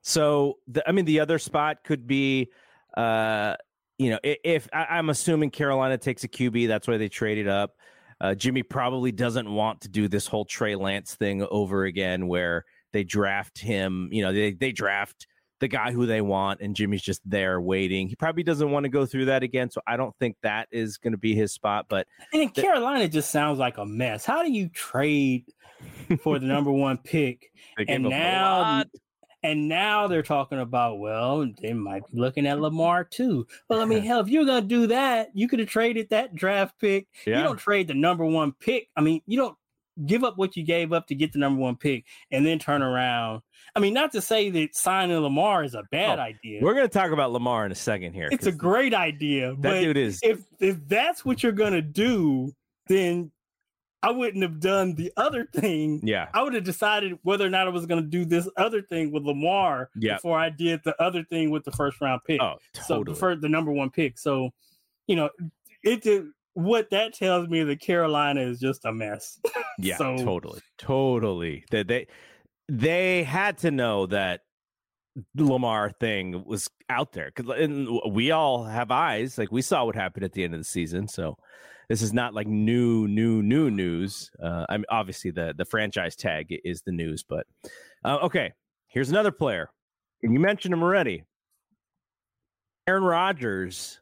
So the, I mean, the other spot could be, uh, you know, if, if I, am assuming Carolina takes a QB, that's why they traded up. Uh, Jimmy probably doesn't want to do this whole Trey Lance thing over again, where they draft him. You know, they they draft the guy who they want, and Jimmy's just there waiting. He probably doesn't want to go through that again, so I don't think that is going to be his spot. But and th- Carolina just sounds like a mess. How do you trade for the number one pick? <laughs> and now and now they're talking about, well, they might be looking at <laughs> Lamar too. Well, I mean, <laughs> hell, if you're to do that, you could have traded that draft pick. Yeah. You don't trade the number one pick. I mean, you don't give up what you gave up to get the number one pick and then turn around. I mean, not to say that signing Lamar is a bad oh, idea. We're going to talk about Lamar in a second here. It's a great idea. That dude is. If if that's what you're going to do, then I wouldn't have done the other thing. Yeah. I would have decided whether or not I was going to do this other thing with Lamar yeah. before I did the other thing with the first round pick. Oh, totally. So the, the number one pick. So, you know, it did what that tells me that Carolina is just a mess. <laughs> yeah, so, totally. Totally. That they, they had to know that Lamar thing was out there because we all have eyes. Like we saw what happened at the end of the season. So, this is not like new, new, new news. Uh, I'm obviously the the franchise tag is the news, but uh, okay. Here's another player, and you mentioned him already. Aaron Rodgers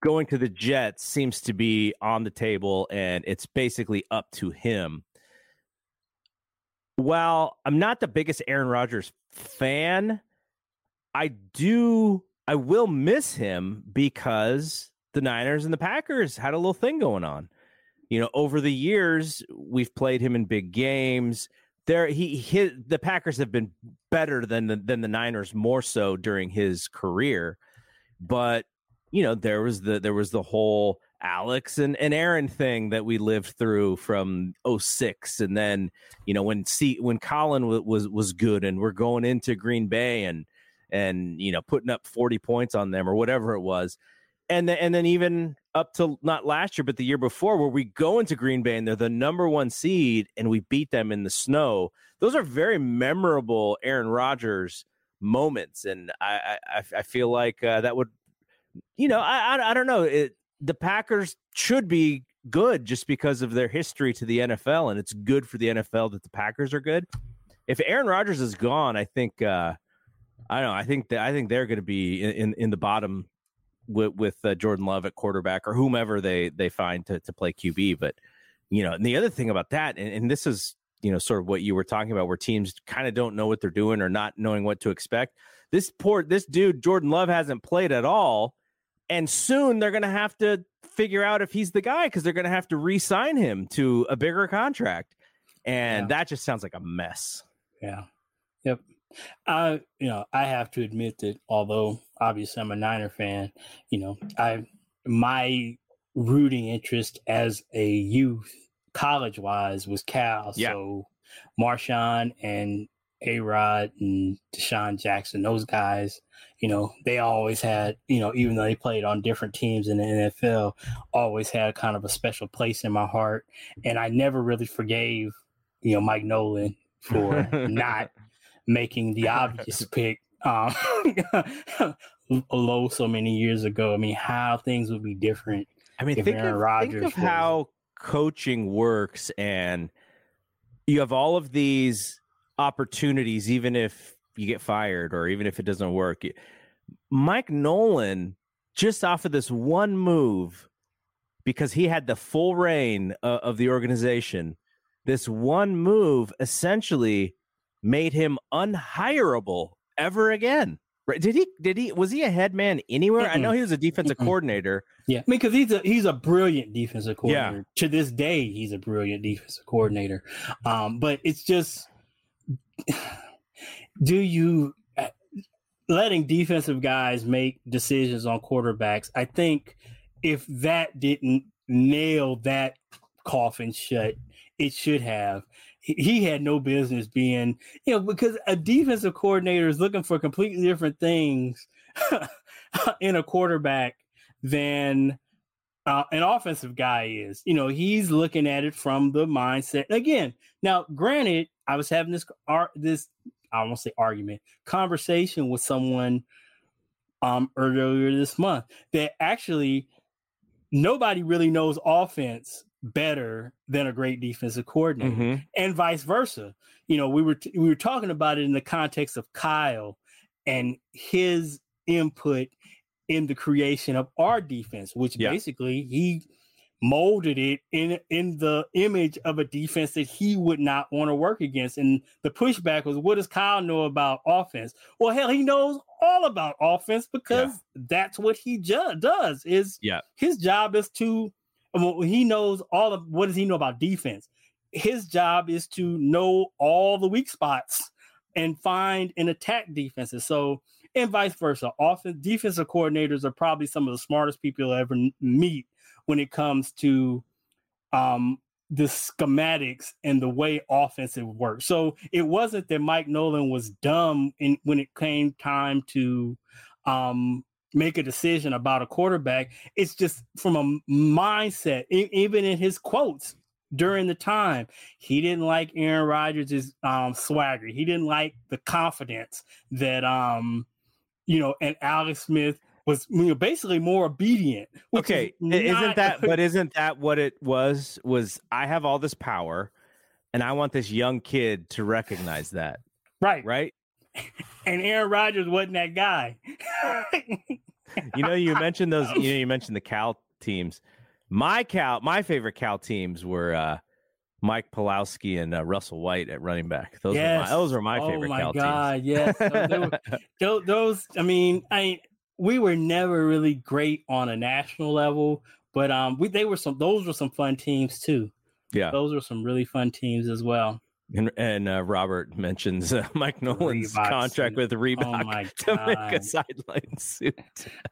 going to the Jets seems to be on the table, and it's basically up to him. While I'm not the biggest Aaron Rodgers fan, I do I will miss him because the Niners and the Packers had a little thing going on. You know, over the years, we've played him in big games. there he his, the Packers have been better than the, than the Niners more so during his career, but you know there was the there was the whole Alex and, and Aaron thing that we lived through from 06 and then you know when C when Colin w- was was good and we're going into Green Bay and and you know putting up 40 points on them or whatever it was and then and then even up to not last year but the year before where we go into Green Bay and they're the number 1 seed and we beat them in the snow those are very memorable Aaron Rodgers moments and I I, I feel like uh, that would you know I I, I don't know it the Packers should be good just because of their history to the NFL, and it's good for the NFL that the Packers are good. If Aaron Rodgers is gone, I think uh, I don't know. I think that I think they're going to be in, in the bottom with with uh, Jordan Love at quarterback or whomever they they find to to play QB. But you know, and the other thing about that, and, and this is you know sort of what you were talking about, where teams kind of don't know what they're doing or not knowing what to expect. This poor this dude Jordan Love hasn't played at all and soon they're going to have to figure out if he's the guy because they're going to have to re-sign him to a bigger contract, and yeah. that just sounds like a mess. Yeah. Yep. I you know I have to admit that although obviously I'm a Niner fan, you know I my rooting interest as a youth college wise was Cal. Yeah. So Marshawn and A Rod and DeSean Jackson, those guys, you know, they always had, you know, even though they played on different teams in the NFL, always had kind of a special place in my heart. And I never really forgave, you know, Mike Nolan for <laughs> not making the obvious <laughs> pick um <laughs> low so many years ago. I mean, how things would be different. I mean, think of, think of how coaching works and you have all of these opportunities, even if you get fired or even if it doesn't work. Mike Nolan, just off of this one move, because he had the full reign uh, of the organization, this one move essentially made him unhireable ever again. Right? Did he? Did he? Was he a head man anywhere? Mm-mm. I know he was a defensive Mm-mm. coordinator. Yeah, I mean, because he's a he's a brilliant defensive coordinator. Yeah. To this day, he's a brilliant defensive coordinator. Um, but it's just <sighs> do you uh, letting defensive guys make decisions on quarterbacks? I think if that didn't nail that coffin shut, it should have. He had no business being, you know, because a defensive coordinator is looking for completely different things <laughs> in a quarterback than uh, an offensive guy is. You know, he's looking at it from the mindset. Again, now, granted, I was having this art this I won't say argument conversation with someone um earlier this month that actually nobody really knows offense better than a great defensive coordinator mm-hmm. and vice versa. You know, we were t- we were talking about it in the context of Kyle and his input in the creation of our defense, which yeah. basically he molded it in in the image of a defense that he would not want to work against. And the pushback was, what does Kyle know about offense? Well, hell, he knows all about offense because yeah. that's what he ju- does. Is yeah, his job is to well, he knows all of what does he know about defense? His job is to know all the weak spots and find and attack defenses. So and vice versa. Often defensive coordinators are probably some of the smartest people you'll ever meet when it comes to um, the schematics and the way offensive works. So it wasn't that Mike Nolan was dumb in when it came time to um, make a decision about a quarterback. It's just from a mindset, even in his quotes during the time, he didn't like Aaron Rodgers' um, swagger. He didn't like the confidence that um, you know, and Alex Smith was you know, basically more obedient. Okay, is not... that <laughs> but isn't that what it was? Was I have all this power, and I want this young kid to recognize that. Right, right. <laughs> And Aaron Rodgers wasn't that guy. <laughs> you know, you mentioned those. You know, you mentioned the Cal teams. My Cal, my favorite Cal teams were uh, Mike Pawlawski and uh, Russell White at running back. Those yes. were my, those were my oh favorite my Cal God, teams. Yes, those, <laughs> those, those, I mean, I we were never really great on a national level, but um, we they were some those were some fun teams too. Yeah, those were some really fun teams as well. And, and uh, Robert mentions uh, <laughs> Mike Nolan's Reebok contract suit. with Reebok oh <laughs> to make a sideline suit.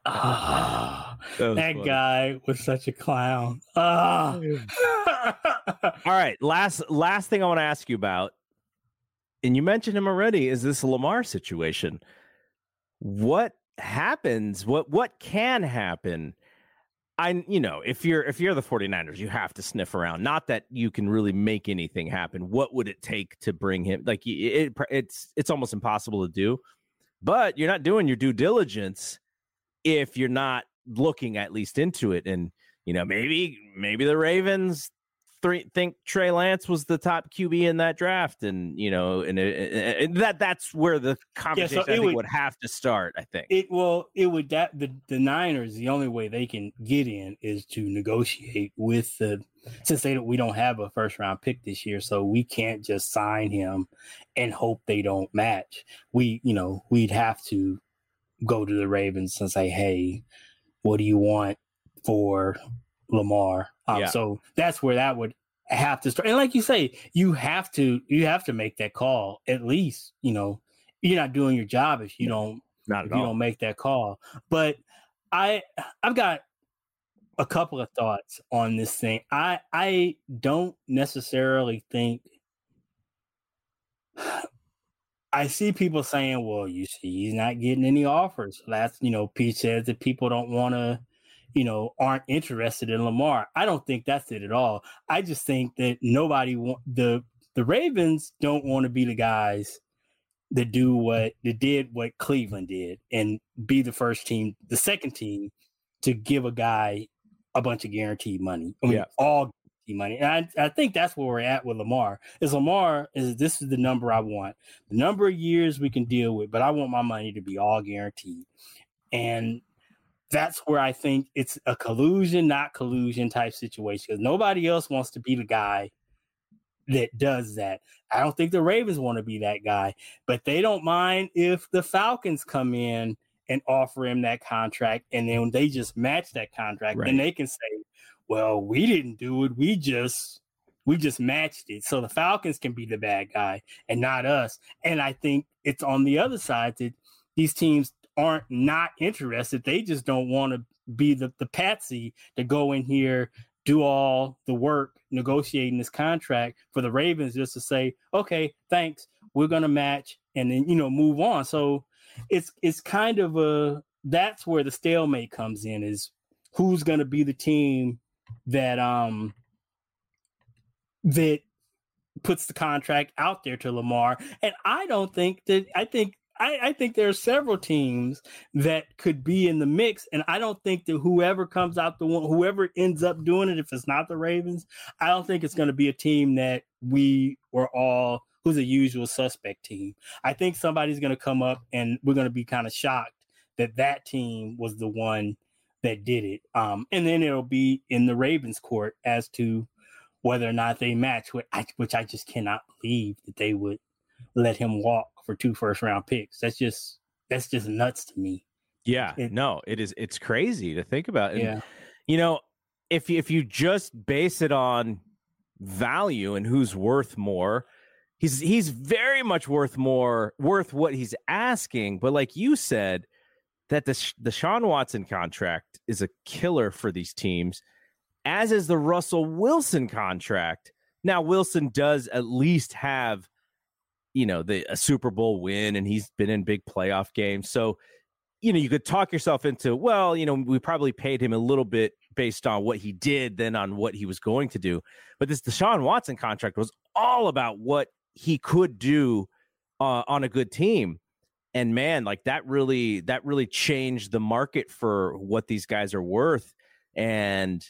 oh, <laughs> that, that guy was such a clown. Oh. All right, last last thing I want to ask you about, and you mentioned him already, is this Lamar situation. What happens? What what can happen I you know, if you're if you're the 49ers, you have to sniff around. Not that you can really make anything happen. What would it take to bring him like it, it's it's almost impossible to do. But you're not doing your due diligence if you're not looking at least into it and you know, maybe maybe the Ravens three, think Trey Lance was the top QB in that draft, and you know, and, it, and that that's where the conversation yeah, so I think would, would, have to start. I think it well, it would that the the Niners the only way they can get in is to negotiate with the since they we don't have a first round pick this year, so we can't just sign him and hope they don't match. We you know we'd have to go to the Ravens and say, hey, what do you want for Lamar. Um, yeah. So that's where that would have to start. And like you say, you have to you have to make that call. At least you know you're not doing your job if you don't not if you don't make that call. But I I've got a couple of thoughts on this thing. I I don't necessarily think. <sighs> I see people saying, "Well, you see, he's not getting any offers." That's you know, Pete says that people don't want to you know, aren't interested in Lamar. I don't think that's it at all. I just think that nobody want the the Ravens don't want to be the guys that do what that did what Cleveland did and be the first team, the second team to give a guy a bunch of guaranteed money. I mean, yeah. all money. And I, I think that's where we're at with Lamar. Is Lamar is this is the number I want. The number of years we can deal with, but I want my money to be all guaranteed. And that's where I think it's a collusion, not collusion type situation because nobody else wants to be the guy that does that. I don't think the Ravens want to be that guy, but they don't mind if the Falcons come in and offer him that contract and then they just match that contract. Right. Then they can say, well, we didn't do it. We just we just matched it. So the Falcons can be the bad guy and not us. And I think it's on the other side that these teams aren't not interested. They just don't want to be the, the patsy to go in here, do all the work negotiating this contract for the Ravens just to say, okay, thanks, we're gonna match and then you know move on. So it's it's kind of a that's where the stalemate comes in is who's gonna be the team that um that puts the contract out there to Lamar. And I don't think that I think I, I, think there are several teams that could be in the mix, and I don't think that whoever comes out the one, whoever ends up doing it, if it's not the Ravens, I don't think it's going to be a team that we were all who's a usual suspect team. I think somebody's going to come up, and we're going to be kind of shocked that that team was the one that did it. Um, and then it'll be in the Ravens' court as to whether or not they match, which I, which I just cannot believe that they would let him walk for two first round picks. That's just that's just nuts to me. Yeah, it, no, it is. It's crazy to think about. And, yeah, you know, if if you just base it on value and who's worth more, he's he's very much worth more, worth what he's asking. But like you said, that the the Sean Watson contract is a killer for these teams, as is the Russell Wilson contract. Now Wilson does at least have you know the a Super Bowl win and he's been in big playoff games. So, you know, you could talk yourself into, well, you know, we probably paid him a little bit based on what he did than on what he was going to do. But this Deshaun Watson contract was all about what he could do uh, on a good team. And man, like that really that really changed the market for what these guys are worth. And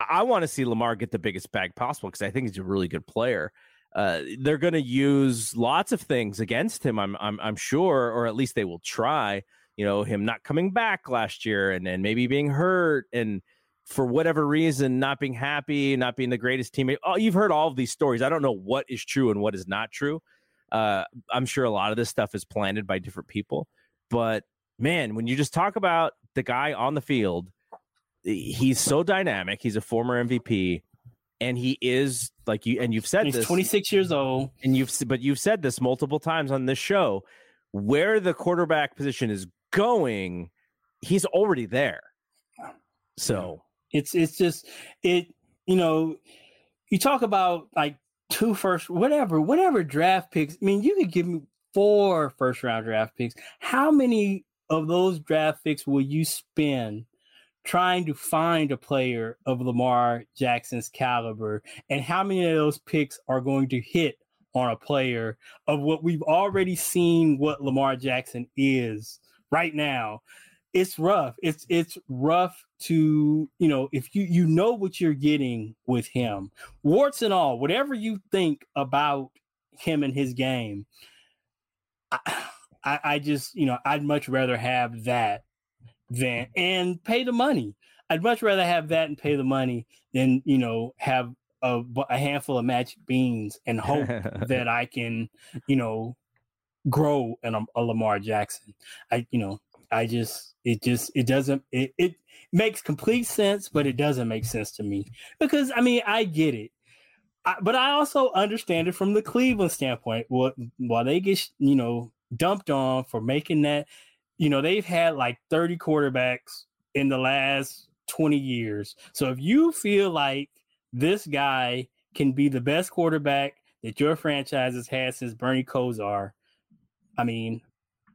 I want to see Lamar get the biggest bag possible because I think he's a really good player uh, they're going to use lots of things against him. I'm, I'm, I'm sure, or at least they will try. You know, him not coming back last year, and and maybe being hurt, and for whatever reason, not being happy, not being the greatest teammate. Oh, you've heard all of these stories. I don't know what is true and what is not true. Uh, I'm sure a lot of this stuff is planted by different people, but man, when you just talk about the guy on the field, he's so dynamic. He's a former MVP and he is like you and you've said He's this 26 years old. and you've but you've said this multiple times on this show where the quarterback position is going he's already there so It's it's just it you know you talk about like two first whatever whatever draft picks. I mean, you could give me four first round draft picks. How many of those draft picks will you spend trying to find a player of Lamar Jackson's caliber? And how many of those picks are going to hit on a player of what we've already seen what Lamar Jackson is right now? It's rough. It's it's rough to you know if you you know what you're getting with him, warts and all. Whatever you think about him and his game, I, <sighs> I, just you know I'd much rather have that than and pay the money. I'd much rather have that and pay the money than you know have a, a handful of magic beans and hope <laughs> that I can you know grow in a, a Lamar Jackson. I you know I just it just it doesn't it, it makes complete sense, but it doesn't make sense to me because I mean I get it. I, but I also understand it from the Cleveland standpoint. What while they get you know dumped on for making that, you know they've had like thirty quarterbacks in the last twenty years. So if you feel like this guy can be the best quarterback that your franchise has had since Bernie Kosar, I mean,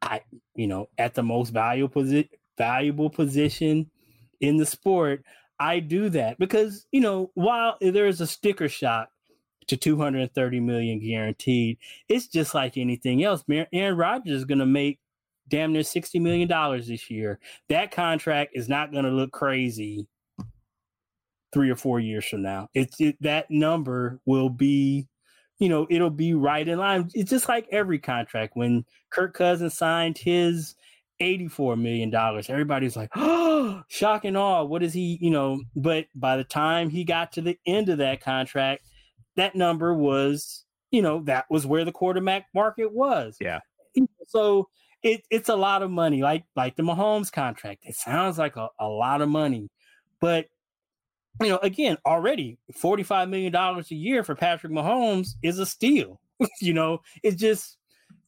I you know at the most valuable posi- valuable position in the sport, I do that because you know while there's a sticker shock to 230 million guaranteed, it's just like anything else. Aaron Rodgers is going to make damn near 60 million dollars this year. That contract is not going to look crazy three or four years from now. It's it, that number will be you know, it'll be right in line. It's just like every contract. When Kirk Cousins signed his $84 million, everybody's like, oh, shock and awe. What is he, you know? But by the time he got to the end of that contract, that number was, you know, that was where the quarterback market was. Yeah. So it, it's a lot of money, like like the Mahomes contract. It sounds like a, a lot of money, but you know, again, already $45 million a year for Patrick Mahomes is a steal. <laughs> you know, it's just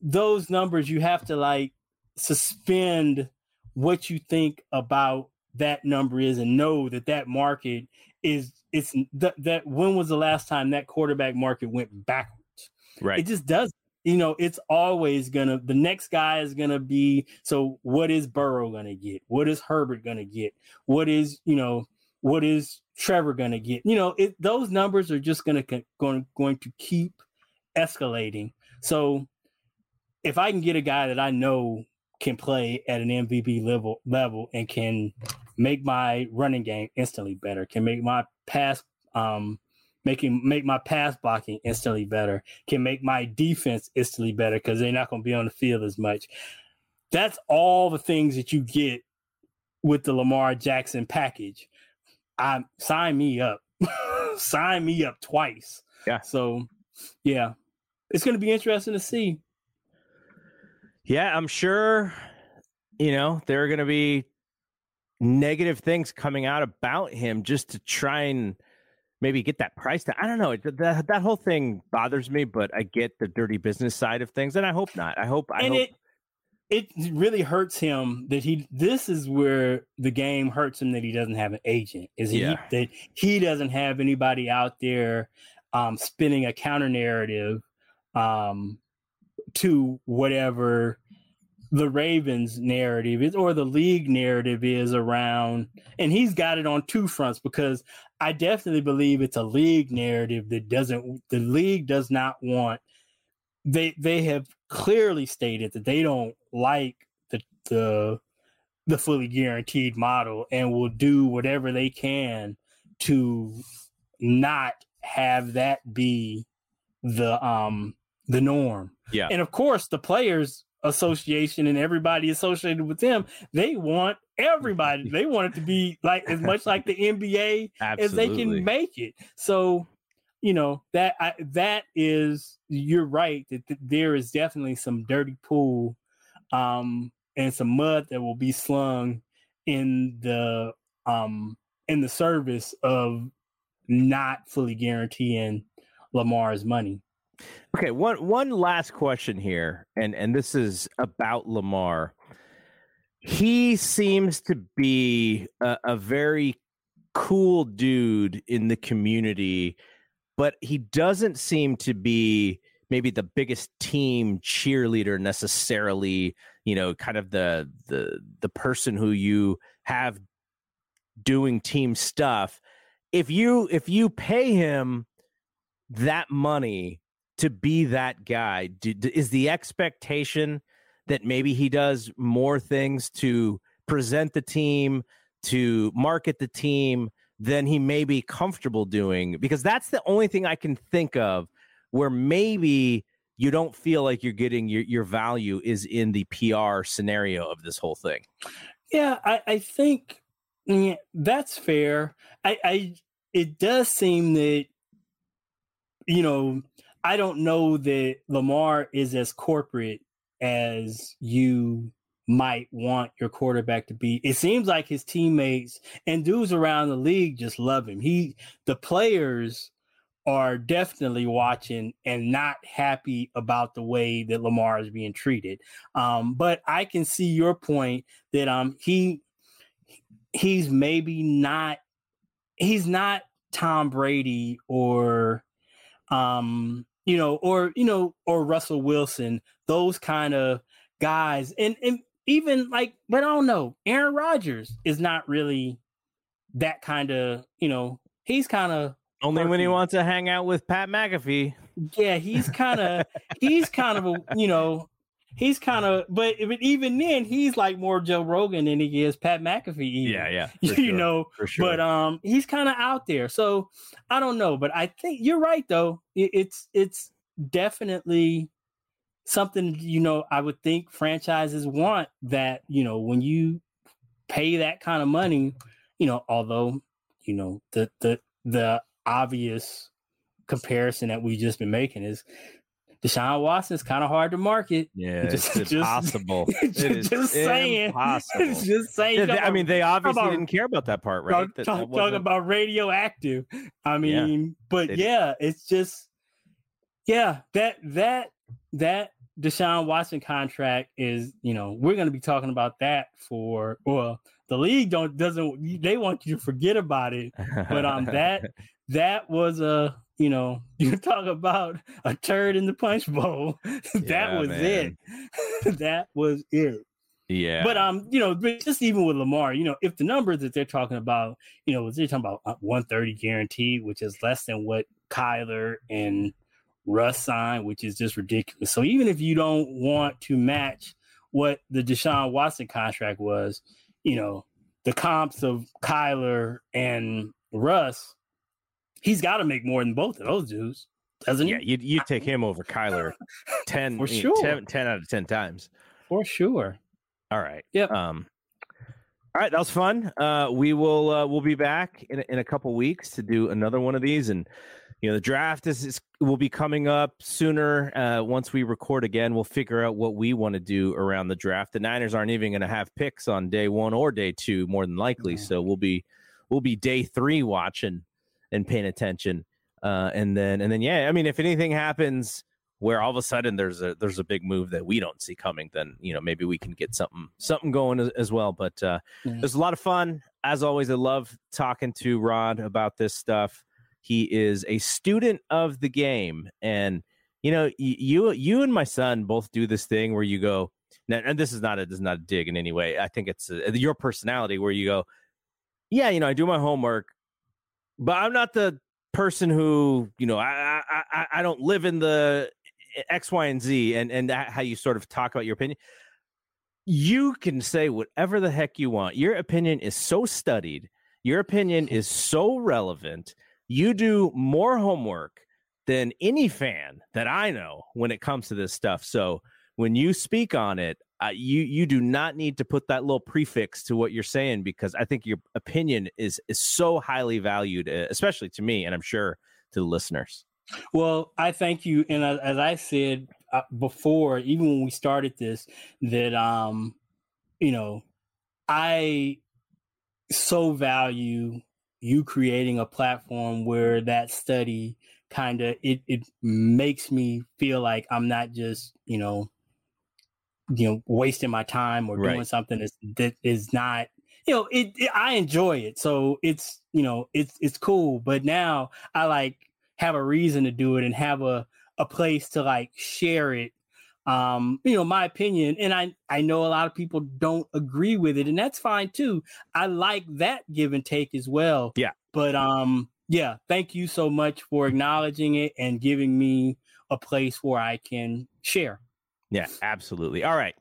those numbers you have to like suspend what you think about that number is and know that that market is it's that that when was the last time that quarterback market went backwards right it just doesn't you know it's always gonna the next guy is gonna be so what is burrow gonna get what is herbert gonna get what is you know what is Trevor to get? You know, it, those numbers are just to going going to keep escalating. So if I can get a guy that I know can play at an MVP level level and can make my running game instantly better, can make my pass um making make my pass blocking instantly better, can make my defense instantly better because they're not going to be on the field as much. That's all the things that you get with the Lamar Jackson package. I sign me up. <laughs> sign me up twice. Yeah. So yeah. It's gonna be interesting to see. Yeah, I'm sure you know, there are gonna be negative things coming out about him just to try and maybe get that price down. I don't know. That, that whole thing bothers me, but I get the dirty business side of things, and I hope not. I hope. I and hope, it it really hurts him that he this is where the game hurts him that he doesn't have an agent is he that he doesn't have anybody out there um spinning a counter narrative um to whatever the Ravens narrative is or the league narrative is around and he's got it on two fronts because I definitely believe it's a league narrative that doesn't the league does not want they they have clearly stated that they don't like the the the fully guaranteed model and will do whatever they can to not have that be the um the norm. Yeah. And of course the players association and everybody associated with them, they want everybody <laughs> they want it to be like as much like the NBA as they can make it. So you know that I, that is you're right that th- there is definitely some dirty pool um and some mud that will be slung in the um in the service of not fully guaranteeing Lamar's money. Okay, one one last question here, and and this is about Lamar. He seems to be a, a very cool dude in the community, but he doesn't seem to be maybe the biggest team cheerleader necessarily. You know, kind of the the the person who you have doing team stuff. If you if you pay him that money to be that guy, do, is the expectation that maybe he does more things to present the team, to market the team than he may be comfortable doing? Because that's the only thing I can think of where maybe you don't feel like you're getting your, your value is in the PR scenario of this whole thing. Yeah, I, I think yeah, that's fair. I, I it does seem that you know I don't know that Lamar is as corporate as you might want your quarterback to be. It seems like his teammates and dudes around the league just love him. He the players are definitely watching and not happy about the way that Lamar is being treated. Um, but I can see your point that um he he's maybe not he's not Tom Brady or um you know or you know or Russell Wilson those kind of guys and and even like but I don't know Aaron Rodgers is not really that kind of you know he's kind of only when he wants to hang out with Pat McAfee. Yeah, he's kind of he's kind of a you know he's kind of, but, but even then, he's like more Joe Rogan than he is Pat McAfee. Even, yeah, yeah, <laughs> you sure, know. sure. But um, he's kind of out there. So I don't know, but I think you're right though. It, it's it's definitely something you know. I would think franchises want that. You know, when you pay that kind of money, you know, although you know the the the obvious comparison that we've just been making is Deshaun Watson is kind of hard to market. Yeah, just, it's impossible. Just, <laughs> it is just saying. Impossible. <laughs> just saying. Yeah, I mean, they obviously about, didn't care about that part, right? Talk, that, talk, that talk about radioactive. I mean, yeah, but yeah, it's just yeah that that that Deshaun Watson contract is you know we're going to be talking about that for well the league don't doesn't they want you to forget about it, but um <laughs> that that was a you know, <laughs> you talk about a turd in the punch bowl. <laughs> that yeah, was man. it. <laughs> that was it. Yeah. But um, you know, just even with Lamar, you know, if the numbers that they're talking about, you know, they're talking about uh, 130 guaranteed, which is less than what Kyler and Russ signed, which is just ridiculous. So even if you don't want to match what the Deshaun Watson contract was, you know, the comps of Kyler and Russ he's got to make more than both of those dudes, doesn't he? Yeah, you you take <laughs> him over Kyler <laughs> 10, For sure. 10, 10 out of 10 times. For sure. All right. Yep. Um, all right, that was fun. Uh, we will uh, we'll be back in in a couple weeks to do another one of these, and you know the draft is, is will be coming up sooner. Uh, once we record again, we'll figure out what we want to do around the draft. The Niners aren't even going to have picks on day one or day two, more than likely. So we'll be we'll be day three watching and paying attention. Uh, and then and then yeah, I mean, if anything happens where all of a sudden there's a there's a big move that we don't see coming, then you know maybe we can get something something going as, as well. But uh, there's a lot of fun as always. I love talking to Rod about this stuff. He is a student of the game, and you know you you and my son both do this thing where you go. And this is not a this is not a dig in any way. I think it's a, your personality where you go, yeah, you know, I do my homework, but I'm not the person who you know I I I don't live in the X Y and Z and and how you sort of talk about your opinion. You can say whatever the heck you want. Your opinion is so studied. Your opinion is so relevant. You do more homework than any fan that I know when it comes to this stuff. So when you speak on it, uh, you you do not need to put that little prefix to what you're saying because I think your opinion is is so highly valued, uh, especially to me, and I'm sure to the listeners. Well, I thank you, and as, as I said uh, before, even when we started this, that um, you know, I so value you creating a platform where that study kind of it it makes me feel like I'm not just you know you know wasting my time or Right. doing something that's, that is not you know it, it I enjoy it. So it's you know it's it's cool. But now I like have a reason to do it and have a a place to like share it. Um you know my opinion and i i know a lot of people don't agree with it and that's fine too. I like that give and take as well. Yeah. but um yeah thank you so much for acknowledging it and giving me a place where i can share Yeah, absolutely. All right.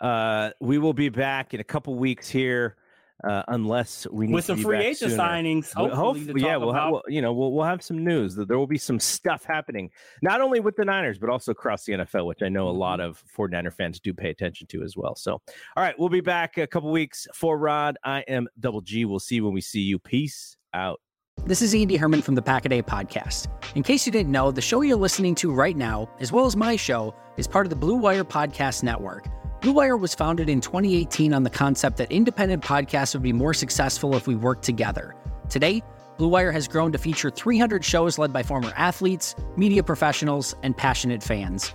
Uh, we will be back in a couple weeks here, uh, unless we need with to some free agent sooner. signings hopefully to yeah, we'll have, about. we'll- you know, we'll we'll have some news. That There will be some stuff happening, not only with the Niners, but also across the NFL, which I know a lot Mm-hmm. of 49er fans do pay attention to as well. So, all right, we'll be back a couple weeks for Rod. I am Double G. We'll see you when we see you. Peace out. This is Andy Herman from the Pack a Day podcast. In case you didn't know, the show you're listening to right now, as well as my show, is part of the Blue Wire Podcast Network. Blue Wire was founded in 2018 on the concept that independent podcasts would be more successful if we worked together. Today, Blue Wire has grown to feature 300 shows led by former athletes, media professionals, and passionate fans.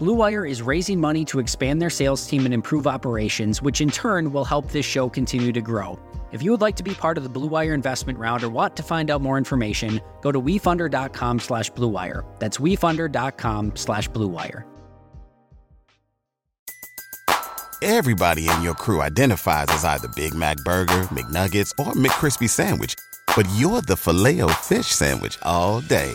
Blue Wire is raising money to expand their sales team and improve operations, which in turn will help this show continue to grow. If you would like to be part of the Blue Wire investment round or want to find out more information, go to wefunder.com slash bluewire. That's wefunder.com slash bluewire. Everybody in your crew identifies as either Big Mac Burger, McNuggets, or McCrispy Sandwich. But you're the filet fish Sandwich all day.